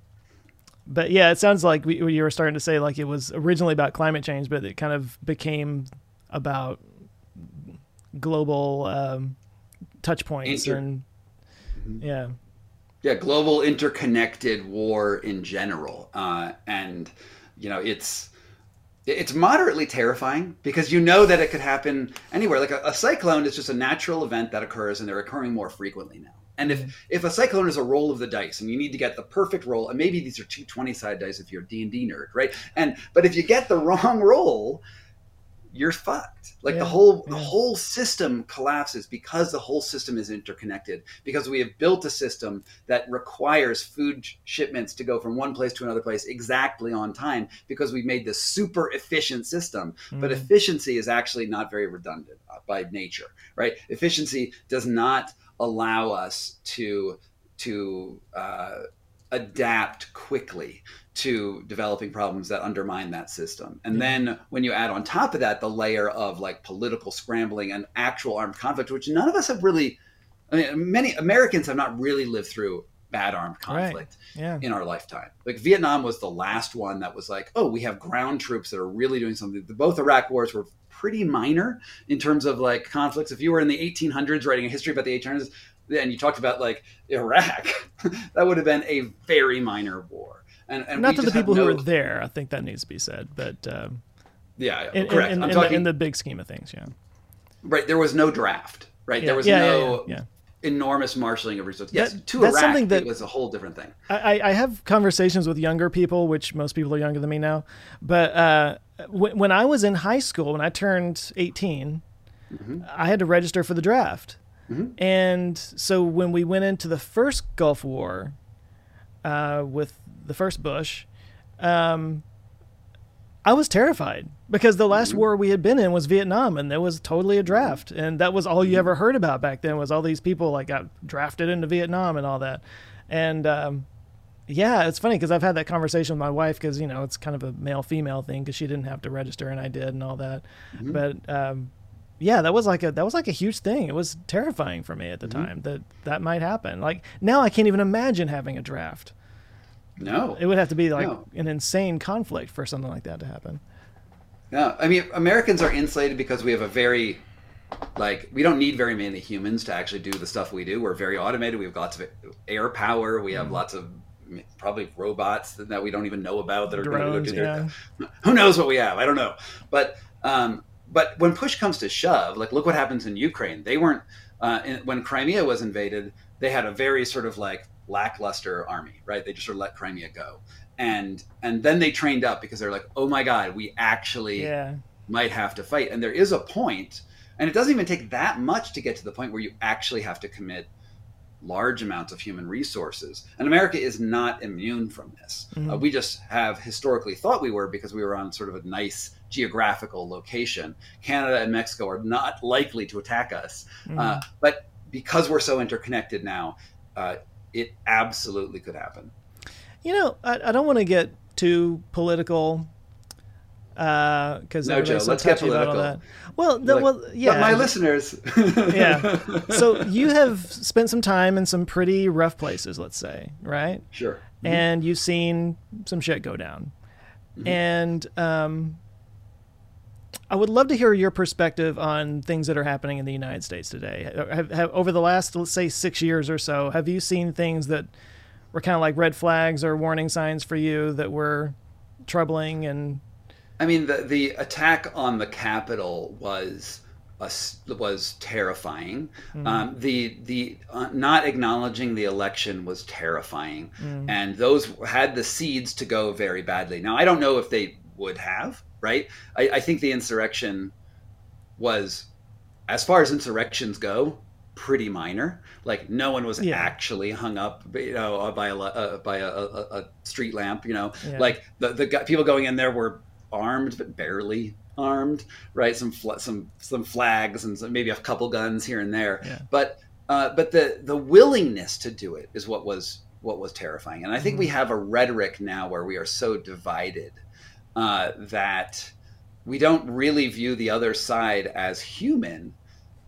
S1: but yeah, it sounds like we, you were starting to say like it was originally about climate change, but it kind of became about global um, touch points Inter- and mm-hmm. yeah,
S2: yeah, global interconnected war in general, uh, and you know it's it's moderately terrifying because you know that it could happen anywhere. Like a, a, cyclone is just a natural event that occurs, and they're occurring more frequently now. And if mm-hmm. if a cyclone is a roll of the dice, and you need to get the perfect roll, and maybe these are two 20 side dice if you're a D and D nerd, right? And but if you get the (laughs) wrong roll, you're fucked. Like yeah, the whole yeah. the whole system collapses because the whole system is interconnected. Because we have built a system that requires food shipments to go from one place to another place exactly on time. Because we've made this super efficient system, mm. but efficiency is actually not very redundant uh, by nature, right? Efficiency does not allow us to to uh, adapt quickly to developing problems that undermine that system. And then when you add on top of that the layer of like political scrambling and actual armed conflict, which none of us have really, I mean, many Americans have not really lived through bad armed conflict right. yeah. in our lifetime. Like Vietnam was the last one that was like, oh, we have ground troops that are really doing something. Both Iraq wars were pretty minor in terms of like conflicts. If you were in the 1800s writing a history about the 1800s, and you talked about like Iraq, (laughs) that would have been a very minor war.
S1: And, and not to the people no... who were there. I think that needs to be said, but um,
S2: yeah,
S1: in,
S2: correct.
S1: In, in,
S2: talking...
S1: the, in, the, big scheme of things, yeah.
S2: Right, there was no draft. Right, yeah, there was
S1: yeah,
S2: no.
S1: Yeah,
S2: enormous marshaling of resources. Yes, that, to that's Iraq, something that it was a whole different thing.
S1: I, I have conversations with younger people, which most people are younger than me now. But uh, w- when I was in high school, when I turned 18, mm-hmm. I had to register for the draft. Mm-hmm. And so when we went into the first Gulf War uh, with the first Bush, um, I was terrified because the last mm-hmm. war we had been in was Vietnam, and there was totally a draft, and that was all you mm-hmm. ever heard about back then was all these people like got drafted into Vietnam and all that, and um, yeah, it's funny because I've had that conversation with my wife because you know it's kind of a male female thing because she didn't have to register and I did and all that, mm-hmm. but um, yeah, that was like a that was like a huge thing. It was terrifying for me at the mm-hmm. time that that might happen. Like now, I can't even imagine having a draft.
S2: No,
S1: it would have to be like no. an insane conflict for something like that to happen.
S2: No, I mean Americans are insulated because we have a very like we don't need very many humans to actually do the stuff we do. We're very automated. We have lots of air power. We have mm. lots of probably robots that we don't even know about that are going to go do their. Yeah. Who knows what we have? I don't know. But um, but when push comes to shove, like look what happens in Ukraine. They weren't uh, in, when Crimea was invaded. They had a very sort of like lackluster army, right? They just sort of let Crimea go, and and then they trained up because they're like, oh my god, we actually yeah. might have to fight. And there is a point, and it doesn't even take that much to get to the point where you actually have to commit large amounts of human resources. And America is not immune from this. Mm-hmm. Uh, we just have historically thought we were because we were on sort of a nice geographical location. Canada and Mexico are not likely to attack us. Mm-hmm. Uh, but because we're so interconnected now, uh, it absolutely could happen.
S1: You know, I, I don't want to get too political because
S2: uh, no, Joe, so let's get political.
S1: Well, the, like, well, yeah,
S2: my listeners. (laughs)
S1: yeah. So you have spent some time in some pretty rough places, let's say, right?
S2: Sure. Mm-hmm.
S1: And you've seen some shit go down, mm-hmm. and um, I would love to hear your perspective on things that are happening in the United States today. Have, have, over the last, let's say, six years or so, have you seen things that were kind of like red flags or warning signs for you that were troubling and
S2: I mean, the the attack on the Capitol was was terrifying. Mm. Um, the the uh, not acknowledging the election was terrifying, mm. and those had the seeds to go very badly. Now I don't know if they would have. Right? I, I think the insurrection was, as far as insurrections go, pretty minor. Like no one was yeah. actually hung up, you know, by a uh, by a, a, a, street lamp. You know, yeah. like the the people going in there were armed but barely armed, right? Some fl- some some flags and some, maybe a couple guns here and there. Yeah. But uh, but the the willingness to do it is what was what was terrifying. And I think mm-hmm. we have a rhetoric now where we are so divided uh, that we don't really view the other side as human,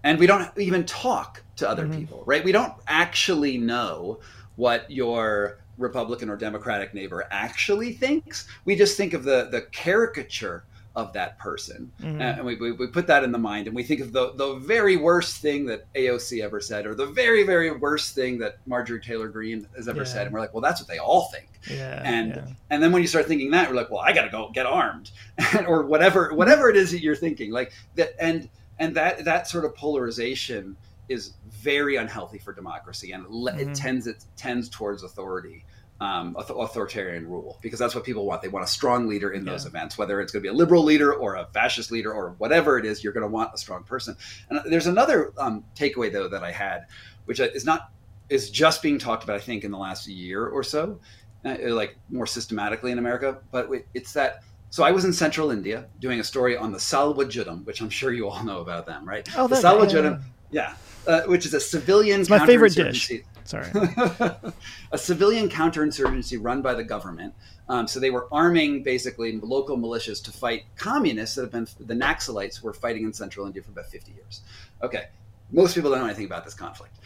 S2: and we don't even talk to other mm-hmm. people, right? We don't actually know what your Republican or Democratic neighbor actually thinks. We just think of the the caricature of that person, mm-hmm. and we, we, we, put that in the mind, and we think of the the very worst thing that AOC ever said, or the very very worst thing that Marjorie Taylor Greene has ever yeah. said, and we're like, well, that's what they all think. Yeah, and yeah. and then when you start thinking that, we're like, well, I got to go get armed, (laughs) or whatever whatever it is that you're thinking, like that, and and that that sort of polarization is very unhealthy for democracy, and it, mm-hmm. it tends it tends towards authority. Um, authoritarian rule because that's what people want. They want a strong leader in those events, whether it's going to be a liberal leader or a fascist leader or whatever it is. You're going to want a strong person. And there's another um, takeaway though that I had, which is not is just being talked about. I think in the last year or so, uh, like more systematically in America. But it's that so I was in central India doing a story on the Salwa Judum, which I'm sure you all (laughs) know about them, right?
S1: Oh,
S2: the Salwa Judum, yeah, uh, which is a civilian.
S1: It's my favorite dish. Sorry, (laughs)
S2: a civilian counterinsurgency run by the government. Um, so they were arming basically local militias to fight communists that have been the Naxalites were fighting in central India for about 50 years. Okay, most people don't know anything about this conflict.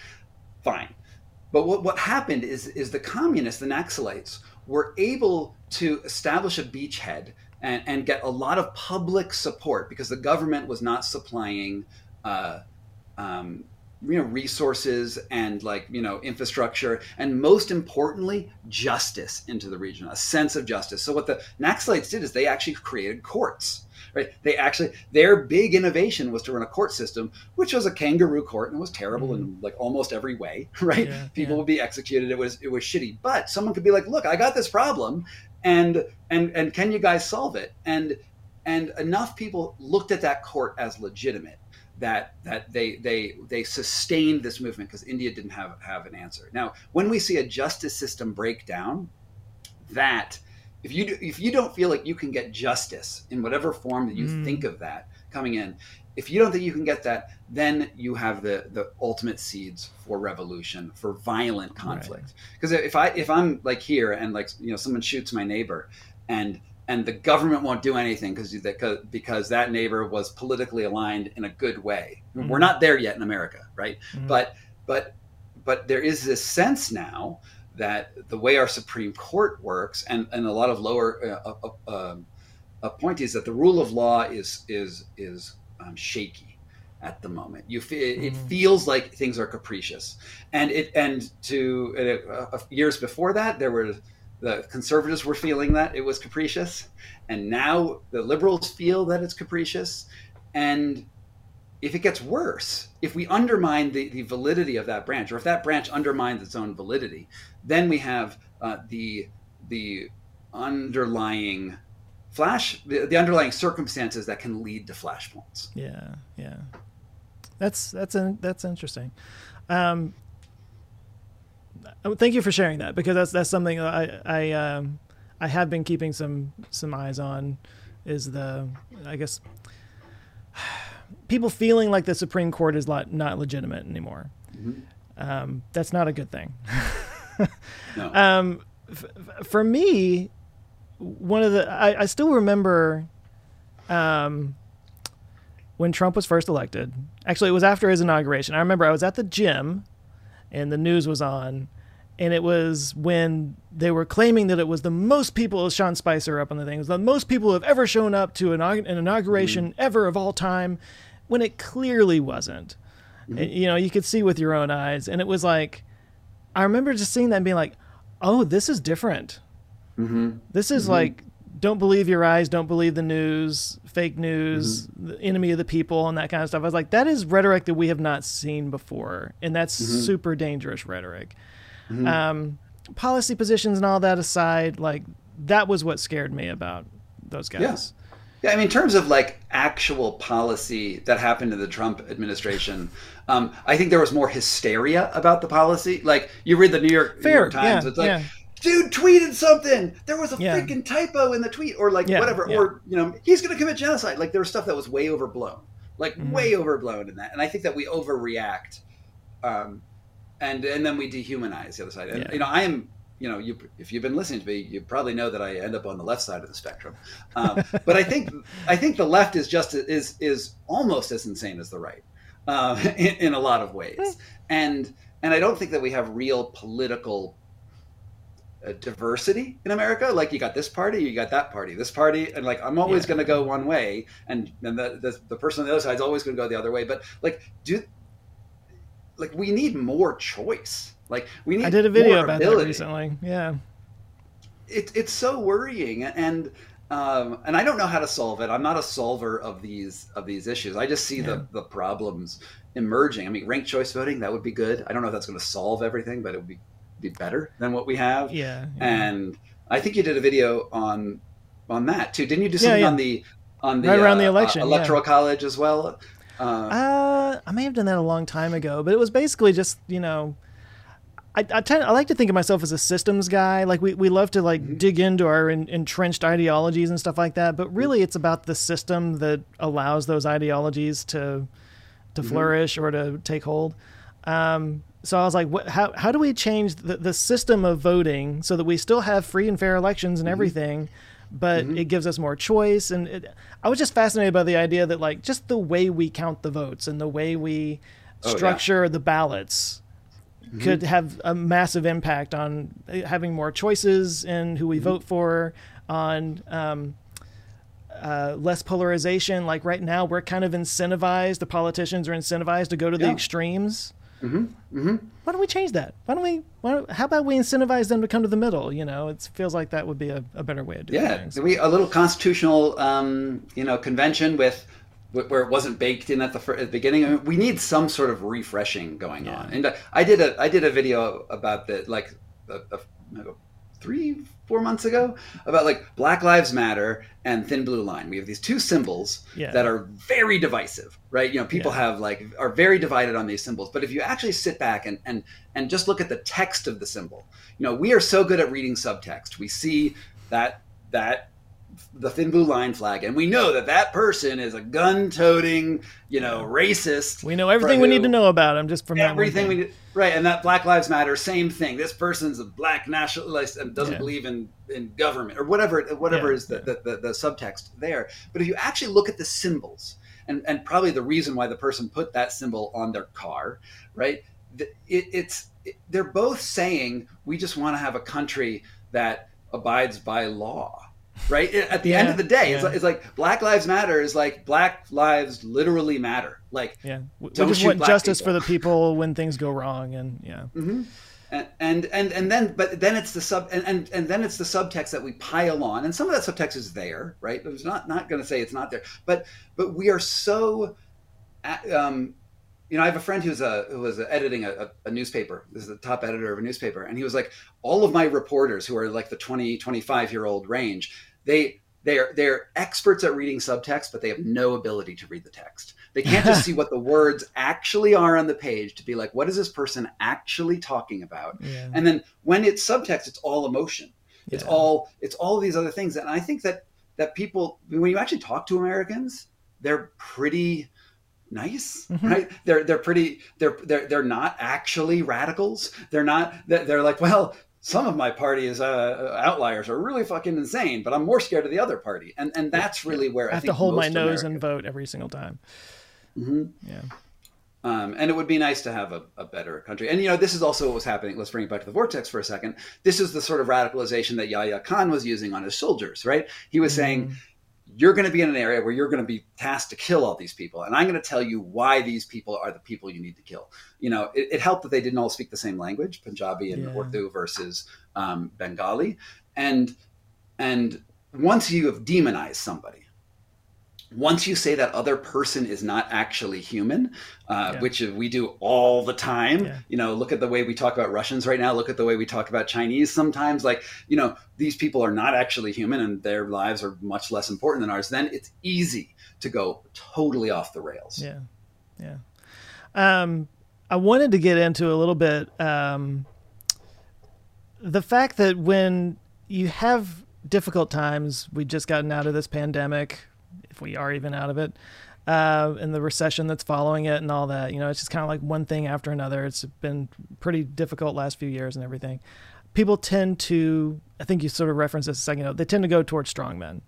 S2: Fine, but what what happened is is the communists, the Naxalites, were able to establish a beachhead and, and get a lot of public support because the government was not supplying uh, um, you know resources and like you know infrastructure and most importantly justice into the region a sense of justice. So what the naxalites did is they actually created courts right? They actually their big innovation was to run a court system which was a kangaroo court and it was terrible mm-hmm. in like almost every way (laughs) right? Yeah, people yeah. would be executed. It was it was shitty. But someone could be like look i got this problem and and and can you guys solve it? And and enough people looked at that court as legitimate that that they they they sustained this movement because India didn't have have an answer. Now, when we see a justice system break down, that if you do, if you don't feel like you can get justice in whatever form that you mm. think of that coming in, if you don't think you can get that, then you have the the ultimate seeds for revolution, for violent conflict. Because right. if I if I'm like here and like you know someone shoots my neighbor, and and the government won't do anything because because that neighbor was politically aligned in a good way. Mm-hmm. We're not there yet in America, right? Mm-hmm. But but but there is this sense now that the way our Supreme Court works and, and a lot of lower uh, uh, uh, um, appointees that the rule of law is is is um, shaky at the moment. You mm-hmm. it feels like things are capricious, and it and to uh, years before that there were the conservatives were feeling that it was capricious, and now the liberals feel that it's capricious. And if it gets worse, if we undermine the, the validity of that branch, or if that branch undermines its own validity, then we have uh, the the underlying flash the, the, underlying circumstances that can lead to flashpoints.
S1: Yeah, yeah, that's that's a, that's interesting. Um, Oh, thank you for sharing that because that's that's something I I um, I have been keeping some some eyes on is the I guess (sighs) people feeling like the Supreme Court is not not legitimate anymore. Mm-hmm. Um, that's not a good thing. no. (laughs) um, f- for me, one of the I, I still remember um, when Trump was first elected. Actually, it was after his inauguration. I remember I was at the gym and the news was on and it was when they were claiming that it was the most people, Sean Spicer up on the thing, it was the most people who have ever shown up to an, an inauguration mm-hmm. ever of all time, when it clearly wasn't. Mm-hmm. It, you know, you could see with your own eyes, and it was like, I remember just seeing that and being like, oh, this is different. Mm-hmm. This is mm-hmm. like, don't believe your eyes, don't believe the news, fake news, mm-hmm. the enemy of the people, and that kind of stuff. I was like, that is rhetoric that we have not seen before, and that's mm-hmm. super dangerous rhetoric. Mm-hmm. Um, policy positions and all that aside, like that was what scared me about those guys.
S2: Yeah. Yeah, I mean, in terms of like actual policy that happened in the Trump administration, um, I think there was more hysteria about the policy. Like you read the New York, Fair, New York Times, yeah, it's like, yeah. dude tweeted something. There was a yeah. freaking typo in the tweet, or like whatever, or you know, he's going to commit genocide. Like there was stuff that was way overblown, like mm-hmm. way overblown in that. And I think that we overreact um, and and then we dehumanize the other side. And yeah. you know, I am you know, you if you've been listening to me, you probably know that I end up on the left side of the spectrum. Um, (laughs) but I think I think the left is just is is almost as insane as the right uh, (laughs) in, in, a lot of ways, and and I don't think that we have real political uh, diversity in America. Like you got this party, you got that party, this party, and like I'm always yeah. going to go one way, and and the, the the person on the other side is always going to go the other way. But like, do like we need more choice. Like we need. I
S1: did a video about ability. that recently. Yeah.
S2: It, it's so worrying, and um, and I don't know how to solve it. I'm not a solver of these of these issues. I just see yeah. the the problems emerging. I mean, ranked choice voting that would be good. I don't know if that's going to solve everything, but it would be be better than what we have.
S1: Yeah.
S2: yeah. And I think you did a video on on that too. Didn't you do something yeah, on the on the
S1: right around uh, the election uh,
S2: electoral college as well?
S1: Uh, uh, I may have done that a long time ago, but it was basically just you know. I, I, tend, I like to think of myself as a systems guy. Like we, we love to like mm-hmm. dig into our in, entrenched ideologies and stuff like that. But really, it's about the system that allows those ideologies to to mm-hmm. flourish or to take hold. Um, so I was like, what, how how do we change the, the system of voting so that we still have free and fair elections and mm-hmm. everything, but mm-hmm. it gives us more choice. And it, I was just fascinated by the idea that like just the way we count the votes and the way we structure oh, yeah. the ballots mm-hmm. could have a massive impact on uh, having more choices in who we mm-hmm. vote for, on um, uh, less polarization. Like right now, we're kind of incentivized. The politicians are incentivized to go to yeah. the extremes.
S2: Mm-hmm. Mm-hmm.
S1: Why don't we change that? Why don't we? Why don't, how about we incentivize them to come to the middle? You know, it feels like that would be a, a better way of doing
S2: yeah,
S1: things.
S2: Yeah, we a little constitutional, um, you know, convention with where it wasn't baked in at the, at the beginning. I mean, we need some sort of refreshing going yeah. on. And I did a I did a video about the like a, a, three four months ago about like Black Lives Matter and Thin Blue Line. We have these two symbols yeah. that are very divisive, right? You know, people yeah. have like are very divided on these symbols. But if you actually sit back and and and just look at the text of the symbol, you know, we are so good at reading subtext. We see that that the thin blue line flag, and we know that that person is a gun-toting, you know, racist.
S1: We know everything we need to know about him just from
S2: everything we right. And that Black Lives Matter, same thing. This person's a black nationalist and doesn't yeah. believe in in government or whatever whatever yeah, is the, yeah. the, the the subtext there. But if you actually look at the symbols, and and probably the reason why the person put that symbol on their car, right? It, it's it, they're both saying we just want to have a country that abides by law right? At the yeah, end of the day, yeah. it's, like, it's like Black Lives Matter is like Black lives literally matter. Like,
S1: yeah, we just want justice people. for the people when things go wrong, and yeah.
S2: Mm-hmm. And, and and then but then it's the sub and, and and then it's the subtext that we pile on and some of that subtext is there right it's not not going to say it's not there but but we are so um, you know, I have a friend who's a who was editing a, a, newspaper. This is the top editor of a newspaper, and he was like, all of my reporters who are like the 20, 25 year old range, they they're they're experts at reading subtext, but they have no ability to read the text. They can't just (laughs) see what the words actually are on the page to be like, what is this person actually talking about? Yeah. And then when it's subtext, it's all emotion. Yeah. It's all it's all these other things. And I think that that people when you actually talk to Americans, they're pretty nice mm-hmm. right they're they're pretty they're they're they're not actually radicals they're not they're like well some of my party's uh, outliers are really fucking insane, but I'm more scared of the other party, and and that's really where
S1: I, I have to hold my nose and vote every single time.
S2: Mm-hmm.
S1: Yeah.
S2: Um, and it would be nice to have a, a, better country. And you know, this is also what was happening. Let's bring it back to the vortex for a second. This is the sort of radicalization that Yahya Khan was using on his soldiers, right? He was mm-hmm. saying, you're going to be in an area where you're going to be tasked to kill all these people and i'm going to tell you why these people are the people you need to kill you know it, it helped that they didn't all speak the same language punjabi and yeah. urdu versus um, bengali and and once you have demonized somebody once you say that other person is not actually human, uh, yeah. which we do all the time, yeah. you know, look at the way we talk about Russians right now. Look at the way we talk about Chinese sometimes. Like, you know, these people are not actually human and their lives are much less important than ours. Then it's easy to go totally off the rails.
S1: Yeah. Yeah. Um, I wanted to get into a little bit um, the fact that when you have difficult times, we've just gotten out of this pandemic if we are even out of it, uh, and the recession that's following it and all that. You know, it's just kind of like one thing after another. It's been pretty difficult last few years and everything. People tend to, I think you sort of referenced this a second ago, they tend to go towards strongmen.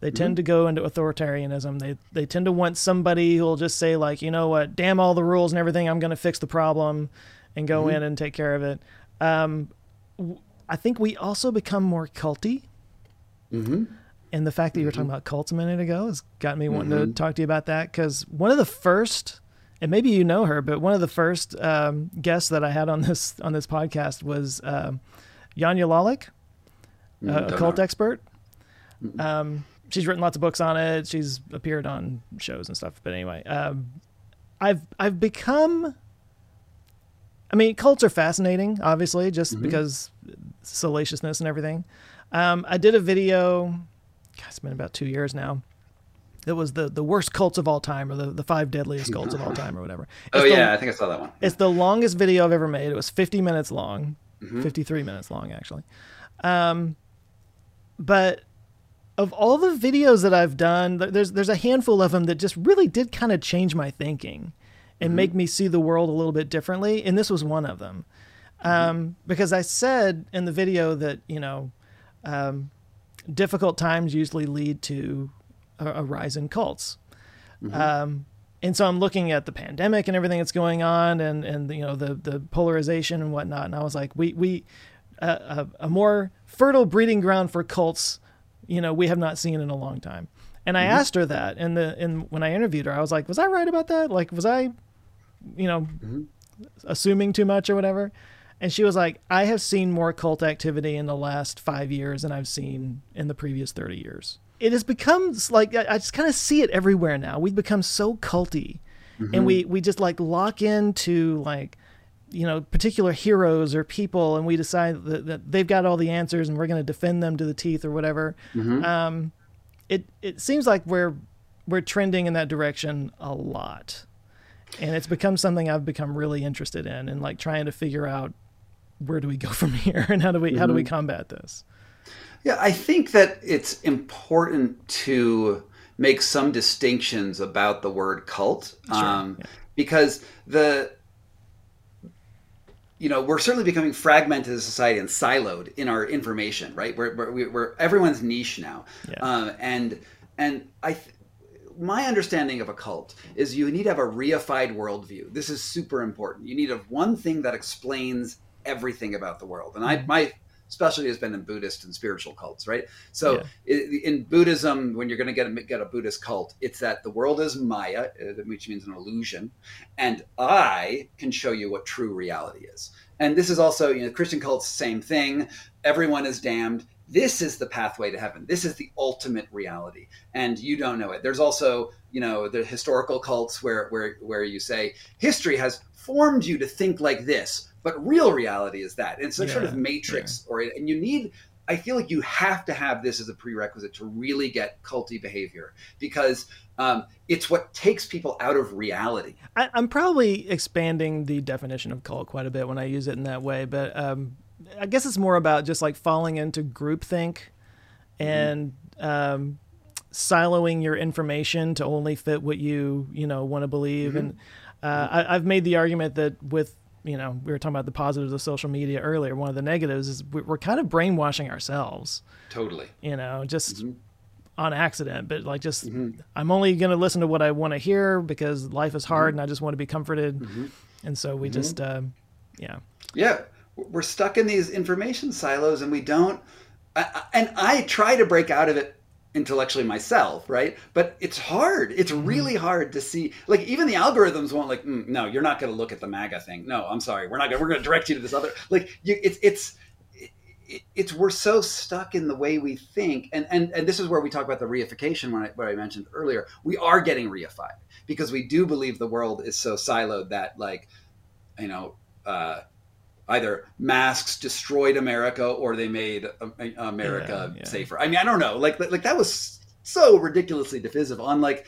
S1: They mm-hmm. tend to go into authoritarianism. They they tend to want somebody who will just say like, you know what, damn all the rules and everything. I'm going to fix the problem, and go mm-hmm. in and take care of it. Um, I think we also become more culty.
S2: Mm-hmm.
S1: And the fact that you were talking mm-hmm. about cults a minute ago has got me wanting mm-hmm. to talk to you about that because one of the first, and maybe you know her, but one of the first um, guests that I had on this on this podcast was um, Janja Lalich, mm, a cult know. expert. Um, she's written lots of books on it. She's appeared on shows and stuff. But anyway, um, I've I've become. I mean, cults are fascinating, obviously, just mm-hmm. because salaciousness and everything. Um, I did a video God, it's been about two years now. It was the, the worst cults of all time, or the, the five deadliest cults of all time, or whatever.
S2: Oh, it's oh yeah, I think I saw that one.
S1: It's the longest video I've ever made. It was 50 minutes long, mm-hmm. 53 minutes long actually. Um, but of all the videos that I've done, there's there's a handful of them that just really did kind of change my thinking and mm-hmm. make me see the world a little bit differently. And this was one of them, mm-hmm. um, because I said in the video that you know. Um, difficult times usually lead to a, a rise in cults. Mm-hmm. Um, and so I'm looking at the pandemic and everything that's going on, and and you know the the polarization and whatnot. And I was like, we we uh, a, a more fertile breeding ground for cults, you know, we have not seen in a long time. And I mm-hmm. asked her that in the in when I interviewed her, I was like, "Was I right about that? Like, was I, you know, mm-hmm. assuming too much or whatever?" And she was like, "I have seen more cult activity in the last five years than I've seen in the previous thirty years." It has become like I just kind of see it everywhere now. We've become so culty, mm-hmm. and we we just like lock into like you know particular heroes or people and we decide that, that they've got all the answers and we're going to defend them to the teeth or whatever mm-hmm. um, it it seems like we're we're trending in that direction a lot and it's become something i've become really interested in and like trying to figure out where do we go (laughs) from here and how do we mm-hmm. how do we mm-hmm. combat this
S2: yeah i think that it's important to make some distinctions about the word cult sure. um, yeah. because the you know, we're certainly becoming fragmented as a society and siloed in our information, right? We're, we're, we're everyone's niche now. Yeah. Um, and, and I, th- my understanding of a cult is you need to have a reified worldview. This is super important. You need a one thing that explains everything about the world. And I, mm-hmm. my specialty has been in Buddhist and spiritual cults, right? So yeah. in Buddhism, when you're going to get a, get a Buddhist cult, it's that the world is Maya, uh, which means an illusion, and I can show you what true reality is. And this is also, you know, Christian cults, same thing. Everyone is damned. This is the pathway to heaven. This is the ultimate reality, and you don't know it. There's also, you know, the historical cults where where where you say history has formed you to think like this but real reality is that. it's a yeah, sort of matrix yeah. or and you need I feel like you have to have this as a prerequisite to really get culty behavior because um, it's what takes people out of reality.
S1: I, am probably expanding the definition of cult quite a bit when I use it in that way, but um, I guess it's more about just like falling into groupthink mm-hmm. and mm-hmm. um, siloing your information to only fit what you you know want to believe. Mm-hmm. And uh, I, I've made the argument that with you know, we were talking about the positives of social media earlier. One of the negatives is we're kind of brainwashing ourselves.
S2: Totally.
S1: You know, just mm-hmm. on accident, but like just mm-hmm. I'm only going to listen to what I want to hear because life is hard mm-hmm. and I just want to be comforted. Mm-hmm. And so we mm-hmm. just, uh, yeah.
S2: Yeah. We're stuck in these information silos and we don't. I, and I try to break out of it intellectually myself, right? But it's hard. It's mm-hmm. really hard to see. Like even the algorithms won't like. Mm, no, you're not going to look at the MAGA thing. No, I'm sorry. We're not. Gonna, we're going to direct you to this other. Like you, it's it's it's we're so stuck in the way we think, and and and this is where we talk about the reification. When I, what I mentioned earlier, we are getting reified because we do believe the world is so siloed that like, you know. Uh, either masks destroyed America or they made America yeah, yeah. safer. I mean, I don't know. Like, like that was so ridiculously divisive on like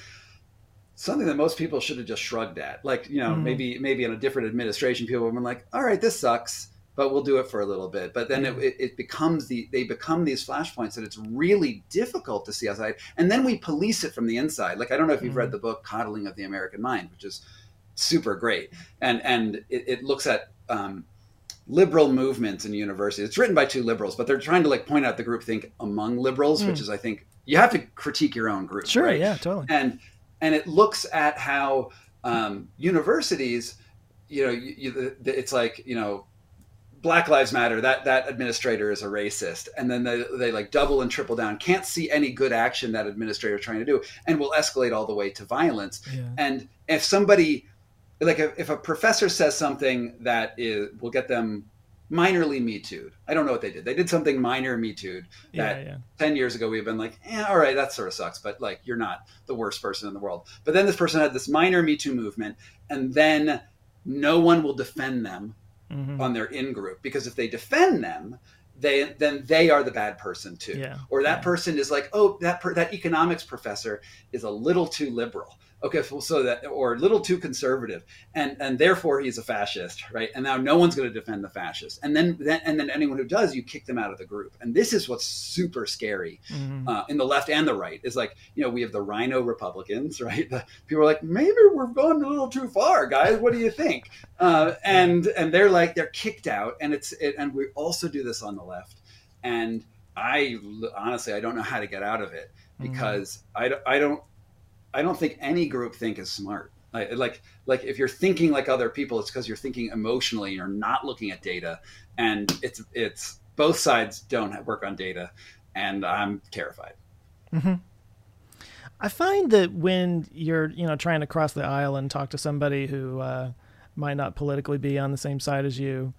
S2: something that most people should have just shrugged at. Like, you know, mm maybe maybe in a different administration, people would have been like, "All right, this sucks." But we'll do it for a little bit. But then it, it becomes the they become these flashpoints that it's really difficult to see outside, and then we police it from the inside. Like I don't know if you've read the book "Coddling of the American Mind," which is super great, and and it, it looks at um, liberal movements in universities. It's written by two liberals, but they're trying to like point out the groupthink among liberals, mm. which is I think you have to critique your own group.
S1: Sure,
S2: right?
S1: yeah, totally.
S2: And and it looks at how um, universities, you know, you, you, it's like you know. Black Lives Matter. That that administrator is a racist, and then they, they like double and triple down. Can't see any good action that administrator is trying to do, and will escalate all the way to violence. Yeah. And if somebody like if, if a professor says something that is will get them minorly me too I don't know what they did. They did something minor me too that yeah, yeah. 10 years ago we've been like, yeah, all right, that sort of sucks, but like you're not the worst person in the world. But then this person had this minor me too movement and then no one will defend them mm-hmm. on their in group because if they defend them, they then they are the bad person too.
S1: Yeah.
S2: Or that person is like, oh, that per, that economics professor is a little too liberal okay so that or a little too conservative and and therefore he's a fascist right? And now no one's going to defend the fascist and then, then and then anyone who does you kick them out of the group. And this is what's super scary mm-hmm. uh, in the left and the right. Is like you know we have the RINO republicans (laughs) right? The, people are like maybe we've gone a little too far guys. What do you think? Uh, and and they're like they're kicked out. And it's it, and we also do this on the left. And i honestly i don't know how to get out of it mm-hmm. because mm-hmm. I, I don't I don't think any group think is smart. Like, like, like if you're thinking like other people, it's because you're thinking emotionally. You're not looking at data, and it's it's both sides don't work on data, and I'm terrified.
S1: Mm-hmm. I find that when you're, you know, trying to cross the aisle and talk to somebody who uh, might not politically be on the same side as you,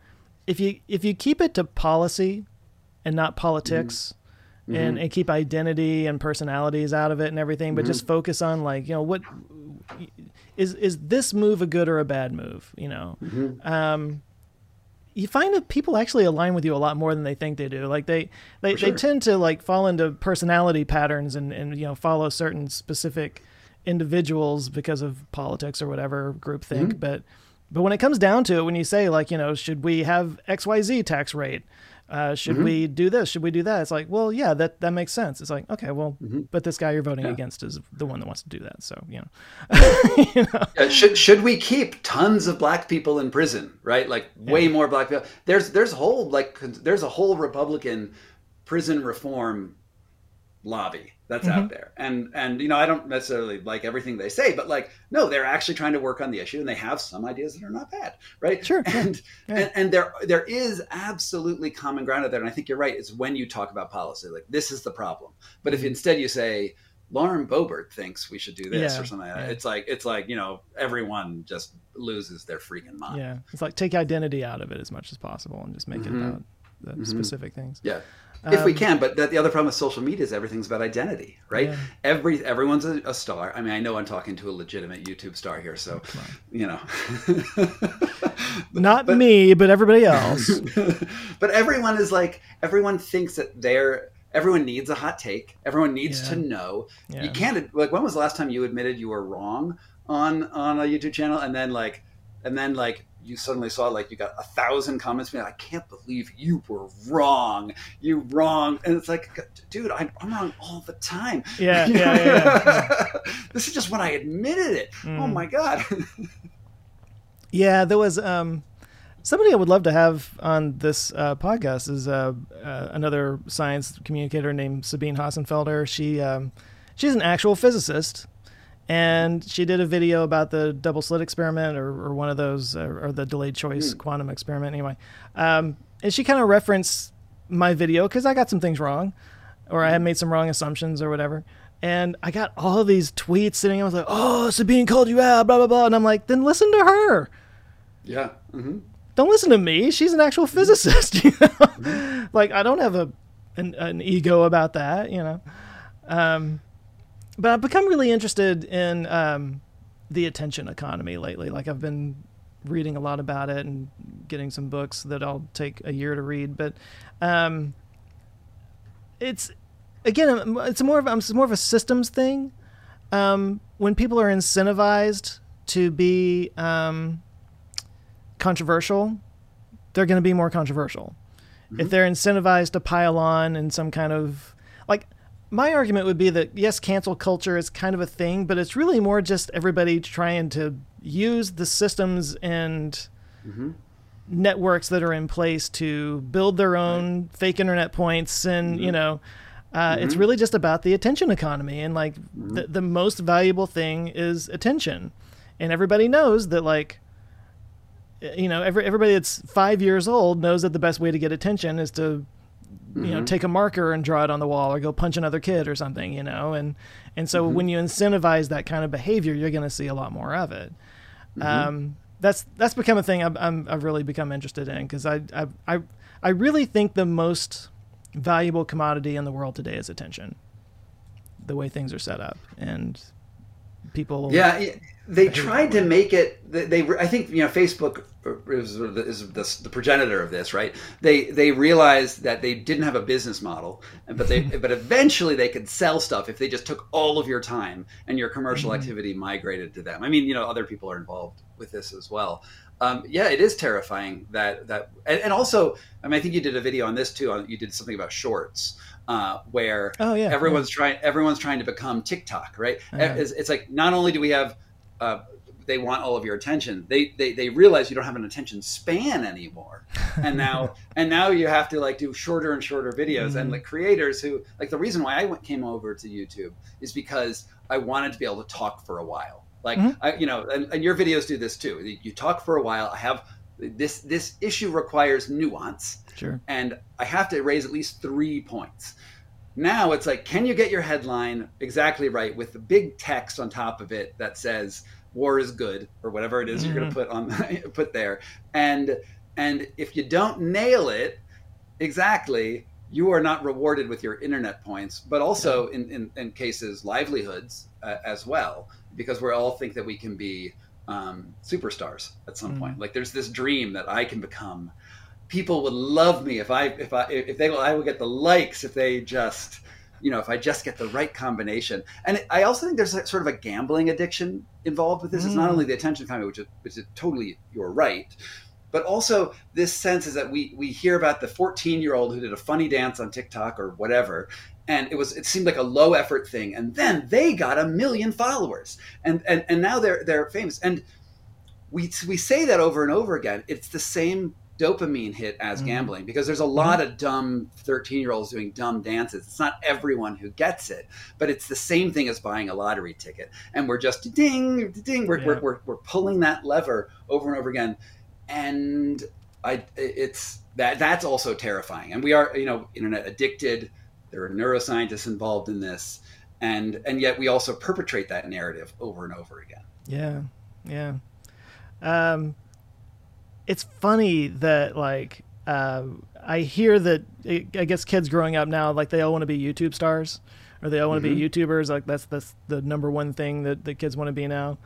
S1: if you if you keep it to policy and not politics, mm-hmm. And and keep identity and personalities out of it and everything, but mm-hmm. just focus on like, you know, what is is this move a good or a bad move? You know, mm-hmm. um, you find that people actually align with you a lot more than they think they do. Like they they, sure. they tend to like fall into personality patterns and and you know follow certain specific individuals because of politics or whatever group think. Mm-hmm. But but when it comes down to it, when you say like you know should we have X Y Z tax rate? Uh, should mm-hmm. we do this? Should we do that? It's like, well, yeah, that, that makes sense. It's like, okay, well, mm-hmm. but this guy you're voting yeah. against is the one that wants to do that. So, you know, (laughs)
S2: you know? Yeah, should, should we keep tons of black people in prison, right? Like way more black people. There's, there's whole, like, there's a whole Republican prison reform lobby that's mm-hmm. out there and and you know i don't necessarily like everything they say but like no they're actually trying to work on the issue and they have some ideas that are not bad right
S1: sure
S2: and yeah. and, and there there is absolutely common ground out there and i think you're right it's when you talk about policy like this is the problem but if mm-hmm. instead you say lauren boebert thinks we should do this yeah. or something like yeah. it's like it's like you know everyone just loses their freaking mind
S1: yeah it's like take identity out of it as much as possible and just make mm-hmm. it about the mm-hmm. specific things
S2: yeah if um, we can. But the other problem with social media is everything's about identity, right? Yeah. Every everyone's a, a, star. I mean, I know I'm talking to a legitimate YouTube star here, so you know, (laughs)
S1: not but, me, but everybody else. (laughs)
S2: but everyone is like everyone thinks that they're everyone needs a hot take. Everyone needs yeah. to know. Yeah. You can't like when was the last time you admitted you were wrong on on a YouTube channel, and then like and then like you suddenly saw like you got a thousand comments being like, I can't believe you were wrong. You wrong. And it's like, dude, I'm, I'm wrong all the time.
S1: Yeah, yeah, yeah, yeah, (laughs)
S2: this is just when I admitted it. Oh mm. Oh my God. (laughs)
S1: yeah, there was um, somebody I would love to have on this uh, podcast is uh, uh, another science communicator named Sabine Hossenfelder. She um, she's an actual physicist and she did a video about the double slit experiment or, or one of those or, or the delayed choice mm. quantum experiment anyway um, and she kind of referenced my video because i got some things wrong or i had hmm. made some wrong assumptions or whatever and i got all of these tweets sitting i was like oh sabine called you out blah blah blah and i'm like then listen to her
S2: yeah mm-hmm.
S1: don't listen to me she's an actual hmm. physicist (laughs) you know? mm-hmm. like i don't have a an, an ego about that you know um, but I've become really interested in um, the attention economy lately. Like I've been reading a lot about it and getting some books that I'll take a year to read. But um, it's again, it's more of it's more of a systems thing. Um, when people are incentivized to be um, controversial, they're going to be more controversial. Mm-hmm. If they're incentivized to pile on in some kind of like my argument would be that yes, cancel culture is kind of a thing, but it's really more just everybody trying to use the systems and mm-hmm. networks that are in place to build their own right. fake internet points, and mm-hmm. you know. Uh, mm-hmm. It's really just about the attention economy, and like mm-hmm. the, the most valuable thing is attention, and everybody knows that like you know every, everybody that's five years old knows that the best way to get attention is to mm-hmm. you know mm-hmm. take a marker and draw it on the wall or go punch another kid or something you know and and so mm-hmm. when you incentivize that kind of behavior you're going to see a lot more of it mm-hmm. um, that's that's become a thing I've, i have really become interested in because I, I I I really think the most valuable commodity in the world today is attention the way things are set up and people
S2: yeah they tried to make it they, they, i think you know facebook is, is the, the, progenitor of this right they they realized that they didn't have a business model but they (laughs) but eventually they could sell stuff if they just took all of your time and your commercial mm-hmm. activity migrated to them i mean you know other people are involved with this as well um, yeah it is terrifying that that and, and, also i mean i think you did a video on this too on, you did something about shorts uh, where
S1: oh, yeah,
S2: everyone's yeah. trying everyone's trying to become tiktok right yeah. it's, it's like not only do we have uh, they want all of your attention. They, they they realize you don't have an attention span anymore, and now (laughs) and now you have to like do shorter and shorter videos. Mm-hmm. And the creators who like the reason why I went, came over to YouTube is because I wanted to be able to talk for a while. Like mm-hmm. I, you know, and, and your videos do this too. You talk for a while. I have this this issue requires nuance,
S1: sure,
S2: and I have to raise at least three points now it's like, can you get your headline exactly right with the big text on top of it that says war is good or whatever it is mm-hmm. you're going to put on (laughs) put there, and and if you don't nail it exactly, you are not rewarded with your internet points, but also in, in, in cases livelihoods uh, as well, because we all think that we can be um, superstars at some mm. point. Like there's this dream that I can become. People would love me if I if I if they I will get the likes if they just you know if I just get the right combination. And I also think there's a, sort of a gambling addiction involved with this. Mm. It's not mm. only the attention economy, which is, which is totally you're right, but also this sense is that we we hear about the 14 year old who did a funny dance on TikTok or whatever and it was it seemed like a low effort thing and then they got a million followers and and, and now they're they're famous and we we say that over and over again it's the same dopamine hit as mm-hmm. gambling because there's a lot mm-hmm. of dumb 13 year olds doing dumb dances it's not everyone who gets it but it's the same thing as buying a lottery ticket and we're just ding ding we're, yeah. we're, we're, we're pulling that lever over and over again and I it's that that's also terrifying. And we are you know internet addicted. There are neuroscientists involved in this, and and yet we also perpetrate that narrative over and over again.
S1: Yeah, yeah. Um, it's funny that like uh, I hear that I guess kids growing up now like they all want to be YouTube stars or they all want to mm-hmm. be YouTubers. Like that's that's the number one thing that the kids want to be now.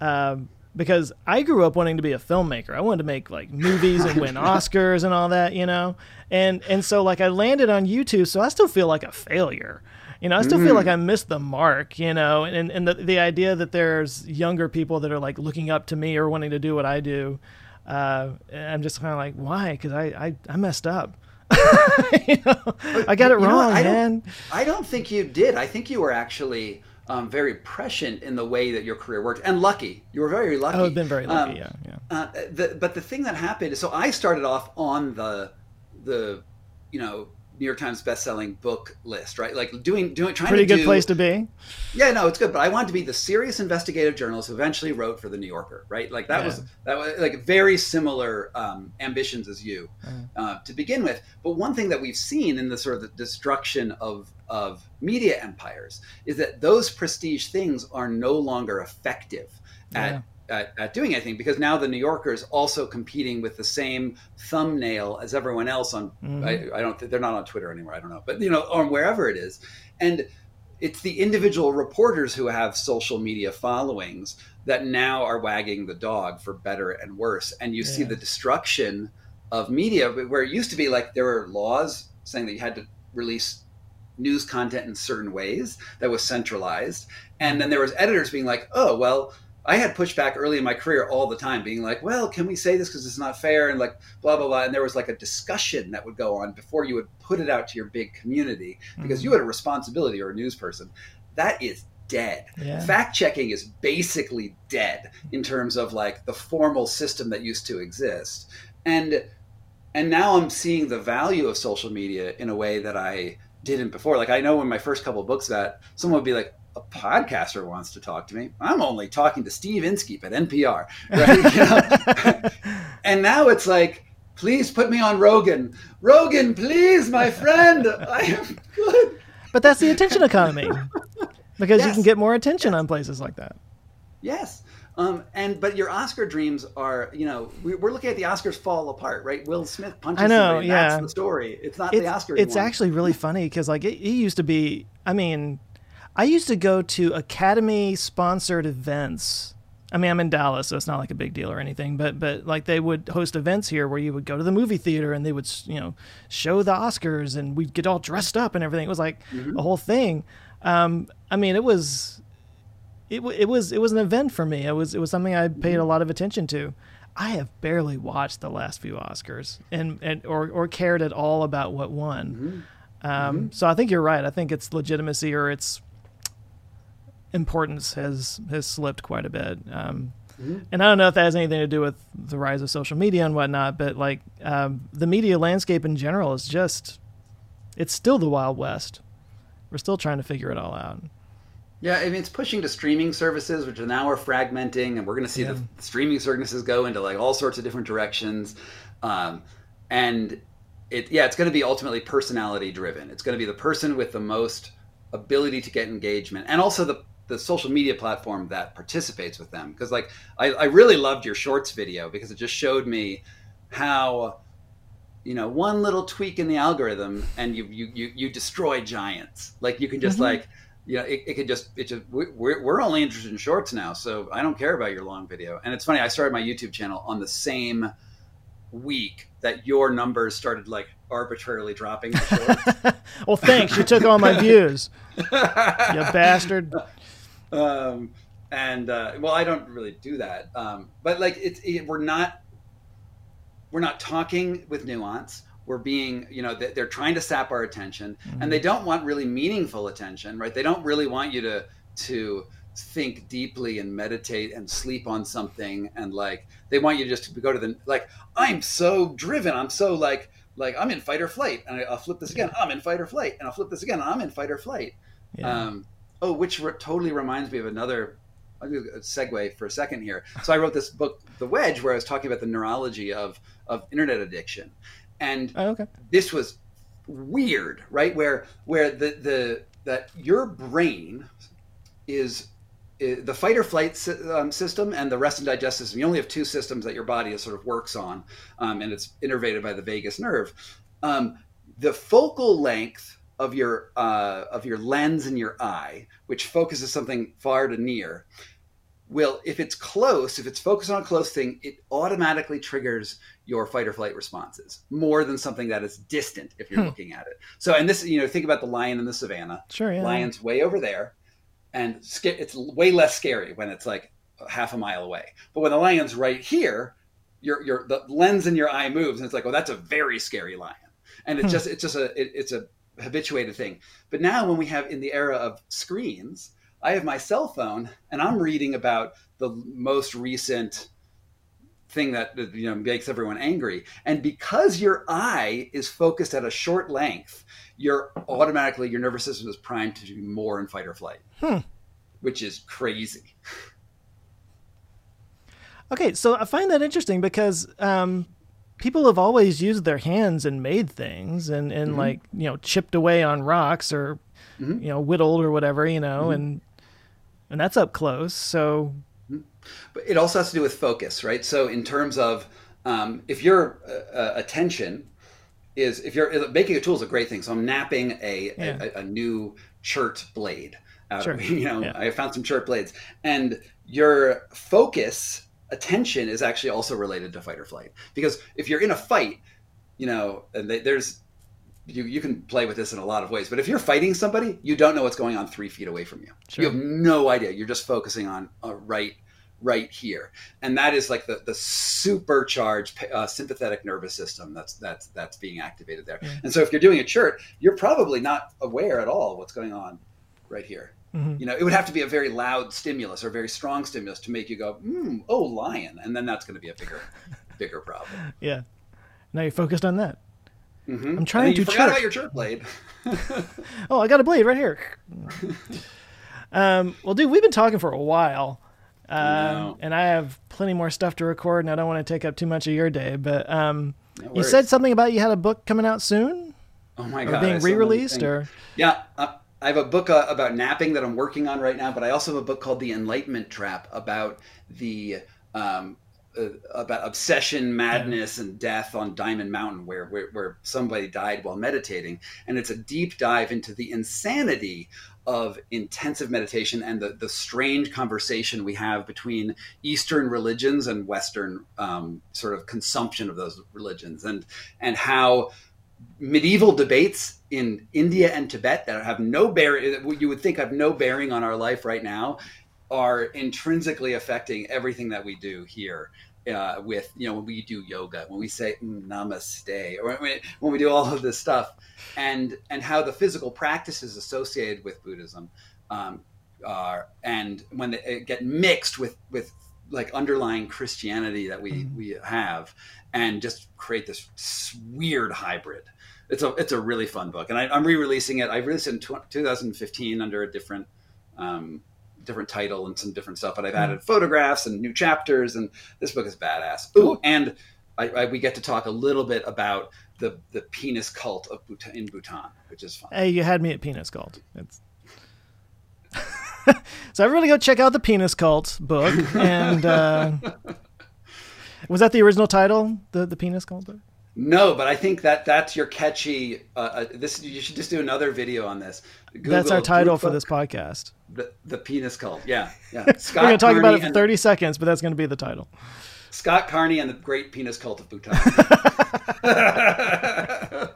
S1: Um, because I grew up wanting to be a filmmaker. I wanted to make like movies and win (laughs) Oscars and all that, you know. And and so like I landed on YouTube, so I still feel like a failure. You know, I still mm. feel like I missed the mark, you know, and and the the idea that there's younger people that are like looking up to me or wanting to do what I do, uh, I'm just kind of like, why? Because I, I I messed up. (laughs) you know, I got it you wrong, I man.
S2: Don't, I don't think you did. I think you were actually um, very prescient in the way that your career worked and lucky. You were very lucky.
S1: I've been very lucky. Um, yeah, yeah.
S2: Uh, the, but the thing that happened is, so I started off on the the you know New York Times best-selling book list, right? Like doing doing trying to
S1: pretty
S2: to
S1: good do, place to be.
S2: Yeah, no, it's good, but I wanted to be the serious investigative journalist who eventually wrote for the New Yorker, right? Like that yeah. was that was like very similar um, ambitions as you mm. uh, to begin with. But one thing that we've seen in the sort of the destruction of of media empires is that those prestige things are no longer effective yeah at, at, doing anything because now the New Yorker is also competing with the same thumbnail as everyone else on. Mm-hmm. I, I, don't. They're not on Twitter anymore. I don't know, but you know, on wherever it is, and it's the individual reporters who have social media followings that now are wagging the dog for better and worse, and you yeah. see the destruction of media where it used to be like there were laws saying that you had to release news content in certain ways that was centralized and then there was editors being like oh well I had pushback early in my career all the time, being like, well, can we say this because it's not fair? And like, blah, blah, blah. And there was like a discussion that would go on before you would put it out to your big community because mm-hmm. you had a responsibility or a news person. That is dead. Yeah. Fact checking is basically dead in terms of like the formal system that used to exist. And and now I'm seeing the value of social media in a way that I didn't before. Like I know in my first couple of books that someone would be like, a podcaster wants to talk to me. I'm only talking to Steve Inskeep at NPR, right? (laughs) (laughs) and now it's like, please put me on Rogan. Rogan, please, my friend. I am good.
S1: But that's the attention economy, (laughs) because yes. you can get more attention yes. on places like that.
S2: Yes. Um, and but your Oscar dreams are, you know, we, are looking at the Oscars fall apart, right? Will Smith punches. I know, somebody, yeah. That's the story. It's not it's, the Oscar.
S1: It's actually really funny because like it, it used to be. I mean, I used to go to Academy sponsored events. I mean, I'm in Dallas, so it's not like a big deal or anything. But but like they would host events here where you would go to the movie theater and they would you know show the Oscars and we'd get all dressed up and everything. It was like mm-hmm. a whole thing. Um, I mean, it was it, it was it was an event for me. It was it was something I paid a mm-hmm. lot of attention to. I have barely watched the last few Oscars and, and or or cared at all about what won. Mm-hmm. Um, mm-hmm. So I think you're right. I think it's legitimacy or it's importance has has slipped quite a bit. Um, mm-hmm. And I don't know if that has anything to do with the rise of social media and whatnot, but like um, the media landscape in general is just it's still the wild west. We're still trying to figure it all out.
S2: Yeah, I mean it's pushing to streaming services, which are now are fragmenting, and we're going to see yeah. the streaming services go into like all sorts of different directions, um, and it yeah, it's going to be ultimately personality driven. It's going to be the person with the most ability to get engagement, and also the the social media platform that participates with them. Because like I, I really loved your shorts video because it just showed me how you know one little tweak in the algorithm and you you you, you destroy giants. Like you can just mm-hmm. like you know, it, it could just, it just, we're, we're only interested in shorts now. So I don't care about your long video. And it's funny, I started my YouTube channel on the same week that your numbers started like arbitrarily dropping. (laughs)
S1: well, thanks. You took all my (laughs) views. you (laughs) bastard.
S2: Um, and uh, well, I don't really do that. Um, but like, it's it, we're not we're not talking with nuance. We're being, you know, they're trying to sap our attention, mm-hmm. and they don't want really meaningful attention, right? They don't really want you to to think deeply and meditate and sleep on something and like they want you just to go to the like i'm so driven i'm so like like i'm in fight or flight and i'll flip this again i'm in fight or flight and i'll flip this again i'm in fight or flight yeah. um oh which re- totally reminds me of another I'll do a segue for a second here. So I wrote this book, The Wedge, where I was talking about the neurology of of internet addiction, and oh, okay. this was weird, right? Where where the the that your brain is the fight or flight um, system and the rest and digest system. You only have two systems that your body sort of works on, um, and it's innervated by the vagus nerve. Um, the focal length of your uh, of your lens in your eye, which focuses something far to near, will if it's close, if it's focused on a close thing, it automatically triggers your fight or flight responses more than something that is distant if you're hmm. looking at it. So, and this, you know, think about the lion in the savannah.
S1: Sure, yeah.
S2: Lion's way over there and it's way less scary when it's like half a mile away. But when the lion's right here, your your the lens in your eye moves, and it's like, oh, that's a very scary lion. And it's hmm. just it's just a it, it's a habituated thing. But now when we have in the era of screens, I have my cell phone and I'm reading about the most recent thing that you know makes everyone angry and because your eye is focused at a short length you're automatically your nervous system is primed to do more in fight or flight hmm. which is crazy
S1: okay so i find that interesting because um, people have always used their hands and made things and, and mm-hmm. like you know chipped away on rocks or mm-hmm. you know whittled or whatever you know mm-hmm. and and that's up close so
S2: but it also has to do with focus, right? So in terms of um, if your uh, uh, attention is if you're making a tool is a great thing. So I'm knapping a yeah. a, a, new chert blade. Out sure. Of, (laughs) you know, yeah. I found some chert blades, and your focus attention is actually also related to fight or flight because if you're in a fight, you know, they, there's you, you can play with this in a lot of ways. But if you're fighting somebody, you don't know what's going on three feet away from you. Sure. You have no idea. You're just focusing on a right right here, and that is like the the supercharged uh, sympathetic nervous system that's that's that's being activated there. And so if you're doing a chert, you're probably not aware at all what's going on right here. Mm-hmm. You know, it would have to be a very loud stimulus or very strong stimulus to make you go, mm, "Oh, lion," and then that's going to be a bigger, (laughs) bigger problem.
S1: Yeah. Now you're focused on that.
S2: Mm-hmm.
S1: I'm trying
S2: to.
S1: You
S2: forgot about your chert blade. (laughs)
S1: oh, I got a blade right here. (laughs) um, well, dude, we've been talking for a while. Um, and I have plenty more stuff to record, and I don't want to take up too much of your day. But um, no you said something about you had a book coming out soon.
S2: Oh my god!
S1: Or being re-released, or
S2: yeah, uh, I have a book uh, about napping that I'm working on right now. But I also have a book called The Enlightenment Trap about the um, uh, about obsession, madness, and death on Diamond Mountain, where, where, where somebody died while meditating, and it's a deep dive into the insanity of intensive meditation and the, the strange conversation we have between Eastern religions and Western um, sort of consumption of those religions, and and how medieval debates in India and Tibet that have no bearing, you would think have no bearing on our life right now, are intrinsically affecting everything that we do here uh, with you know when we do yoga when we say mm, namaste or when we, when we do all of this stuff and and how the physical practices associated with buddhism um, are and when they get mixed with with like underlying christianity that we mm-hmm. we have and just create this weird hybrid it's a it's a really fun book and I, am re-releasing it i released it in 2015 under a different um, different title and some different stuff, but I've added photographs and new chapters, and this book is badass. Ooh, and I, I, we get to talk a little bit about the the penis cult of Bhutan, in Bhutan, which is fun.
S1: Hey, you had me at penis cult. It's (laughs) so everybody go check out the penis cult book and uh, (laughs) was that the original title the the penis cult book
S2: no but i think that that's your catchy uh, uh, this you should just do another video on this
S1: Google that's our title for this podcast
S2: the, the penis cult yeah yeah (laughs)
S1: Scott we're going to talk about it for 30 seconds but that's going to be the title
S2: Scott Carney and the Great Penis Cult of Bhutan. (laughs)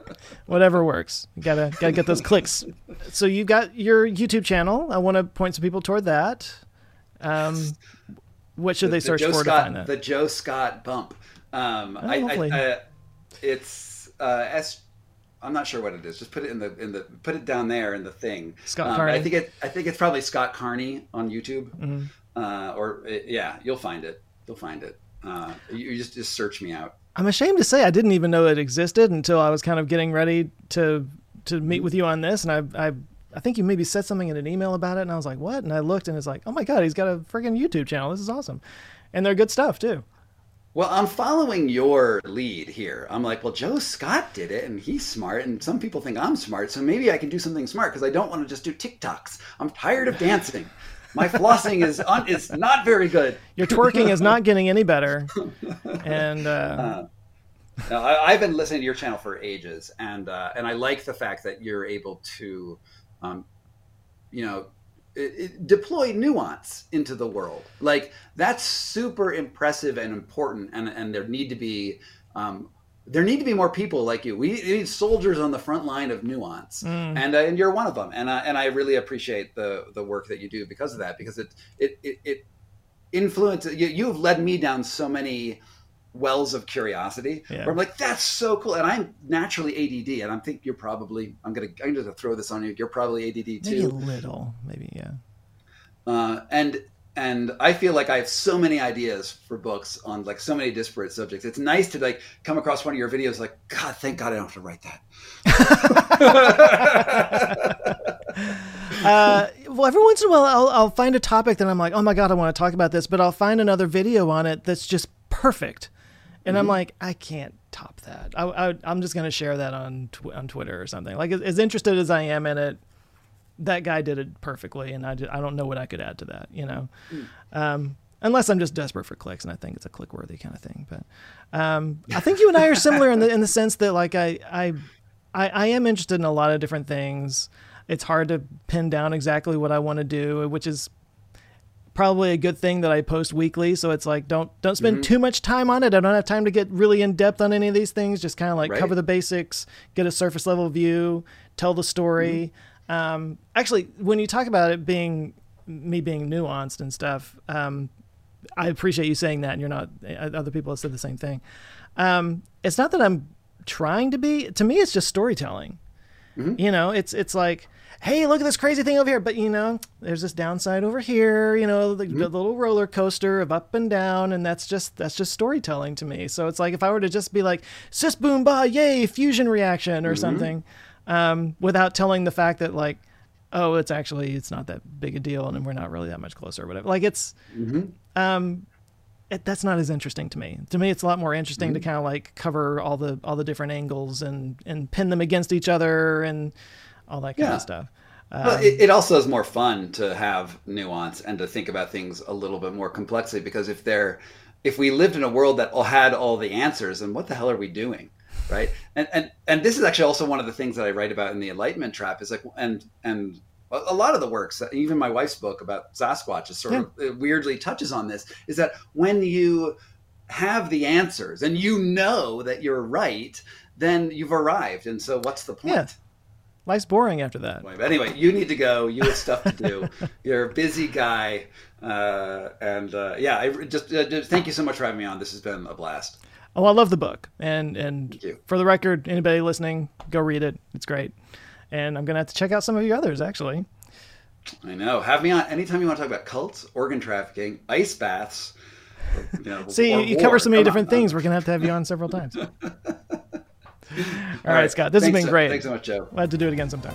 S1: Whatever works. You gotta gotta get those clicks. So you've got your YouTube channel. I want to point some people toward that. Um, what should the, they search the for
S2: Scott,
S1: to find that?
S2: The Joe Scott bump. Um, oh, I, I, uh, it's uh, S. I'm not sure what it is. Just put it in the in the put it down there in the thing.
S1: Scott um, Carney.
S2: I think it. I think it's probably Scott Carney on YouTube. Mm-hmm. Uh, or yeah, you'll find it. You'll find it. Uh, you just just search me out.
S1: I'm ashamed to say I didn't even know it existed until I was kind of getting ready to to meet with you on this, and I I I think you maybe said something in an email about it, and I was like, what? And I looked, and it's like, oh my god, he's got a freaking YouTube channel. This is awesome, and they're good stuff too.
S2: Well, I'm following your lead here. I'm like, well, Joe Scott did it, and he's smart, and some people think I'm smart, so maybe I can do something smart because I don't want to just do TikToks. I'm tired of dancing my flossing is un, is not very good.
S1: Your twerking is not getting any better, (laughs) and. Uh,
S2: uh, I, have been listening to your channel for ages, and uh, and I like the fact that you're able to, um, you know, deploy nuance into the world. Like that's super impressive and important, and and there need to be um, there need to be more people like you. We need soldiers on the front line of nuance, mm. and uh, and you're one of them. And uh, and I really appreciate the the work that you do because of that. Because it it it, it influences you. You've led me down so many wells of curiosity yeah. where I'm like, that's so cool. And I'm naturally ADD, and I think you're probably. I'm gonna I'm gonna throw this on you. You're probably ADD too.
S1: Maybe a little, maybe yeah.
S2: Uh, and and I feel like I have so many ideas for books on like so many disparate subjects. It's nice to like come across one of your videos like, God, thank God I don't have to write that. (laughs)
S1: uh, well, every once in a while, I'll, I'll find a topic that I'm like, oh my God, I want to talk about this, but I'll find another video on it that's just perfect. And mm-hmm. I'm like, I can't top that. I, am just going to share that on tw- on Twitter or something. Like, as, as interested as I am in it, that guy did it perfectly, and I, just, I don't know what I could add to that, you know, mm. um, unless I'm just desperate for clicks, and I think it's a click worthy kind of thing. But um, I think you and I are similar in the in the sense that like I, I I I am interested in a lot of different things. It's hard to pin down exactly what I want to do, which is probably a good thing that I post weekly. So it's like don't don't spend mm-hmm. too much time on it. I don't have time to get really in depth on any of these things. Just kind of like right. cover the basics, get a surface level view, tell the story. Mm-hmm um, actually, when you talk about it being me being nuanced and stuff, um, I appreciate you saying that, and you're not. Uh, other people have said the same thing. Um, it's not that I'm trying to be. To me, it's just storytelling. Mm-hmm. You know, it's it's like, hey, look at this crazy thing over here, but you know, there's this downside over here. You know, the, mm-hmm. the little roller coaster of up and down, and that's just that's just storytelling to me. So it's like if I were to just be like, sis boom ba, yay, fusion reaction or mm-hmm. something um, without telling the fact that like, oh, it's actually it's not that big a deal, and we're not really that much closer, or whatever. Like it's, mm-hmm. um, it, that's not as interesting to me. To me, it's a lot more interesting mm-hmm. to kind of like cover all the all the different angles and and pin them against each other and all that kind yeah. of stuff.
S2: Um, well, it, it, also is more fun to have nuance and to think about things a little bit more complexly because if they're if we lived in a world that had all the answers, then what the hell are we doing? right? And and and this is actually also one of the things that I write about in the Enlightenment Trap is like and and a lot of the works, even my wife's book about Sasquatch, is sort yeah. of weirdly touches on this. Is that when you have the answers and you know that you're right, then you've arrived. And so, what's the point? Yeah.
S1: Life's boring after that.
S2: But anyway, you need to go. You have stuff to do. (laughs) You're a busy guy, uh, and uh, yeah, I just, uh, just thank you so much for having me on. This has been a blast.
S1: Oh, I love the book, and and for the record, anybody listening, go read it. It's great, and I'm gonna have to check out some of your others actually.
S2: I know. Have me on anytime you want to talk about cults, organ trafficking, ice baths.
S1: You know, (laughs) See, you, you cover so many Come different on, things. We're gonna have to have you on several times. (laughs) All, All right, right, Scott. This has been great.
S2: Thanks so much, Joe.
S1: We'll have to do it again sometime.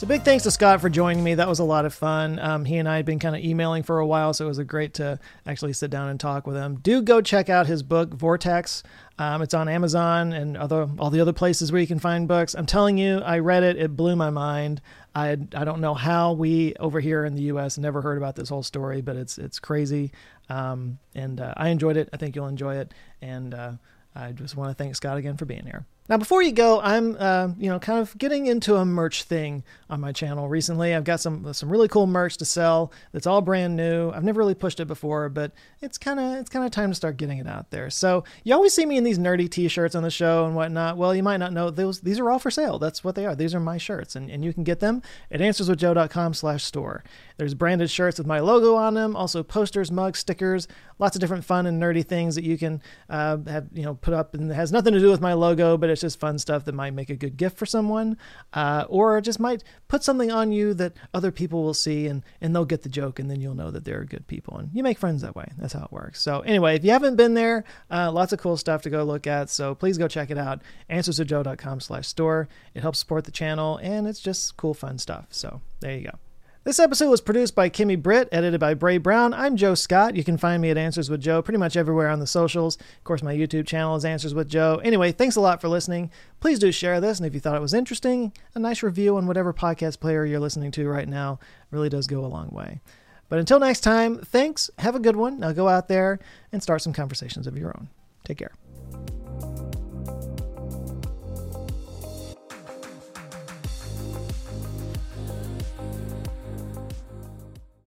S1: So big thanks to Scott for joining me. That was a lot of fun. Um, he and I had been kind of emailing for a while, so it was a great to actually sit down and talk with him. Do go check out his book, Vortex. Um, it's on Amazon and other all the other places where you can find books. I'm telling you, I read it. It blew my mind. I I don't know how we over here in the U.S. never heard about this whole story, but it's it's crazy. Um, and uh, I enjoyed it. I think you'll enjoy it. And uh, I just want to thank Scott again for being here. Now, before you go, I'm, uh, you know, kind of getting into a merch thing on my channel recently. I've got some some really cool merch to sell. That's all brand new. I've never really pushed it before, but it's kind of it's kind of time to start getting it out there. So you always see me in these nerdy T-shirts on the show and whatnot. Well, you might not know those. These are all for sale. That's what they are. These are my shirts, and, and you can get them at answerswithjoe.com/store. There's branded shirts with my logo on them, also posters, mugs, stickers, lots of different fun and nerdy things that you can uh, have, you know, put up and has nothing to do with my logo, but it's just fun stuff that might make a good gift for someone, uh, or just might put something on you that other people will see and, and they'll get the joke and then you'll know that they're good people and you make friends that way. That's how it works. So anyway, if you haven't been there, uh, lots of cool stuff to go look at. So please go check it out. Answerswithjoe.com slash store. It helps support the channel and it's just cool, fun stuff. So there you go. This episode was produced by Kimmy Britt, edited by Bray Brown. I'm Joe Scott. You can find me at Answers with Joe pretty much everywhere on the socials. Of course, my YouTube channel is Answers with Joe. Anyway, thanks a lot for listening. Please do share this, and if you thought it was interesting, a nice review on whatever podcast player you're listening to right now really does go a long way. But until next time, thanks. Have a good one. Now go out there and start some conversations of your own. Take care.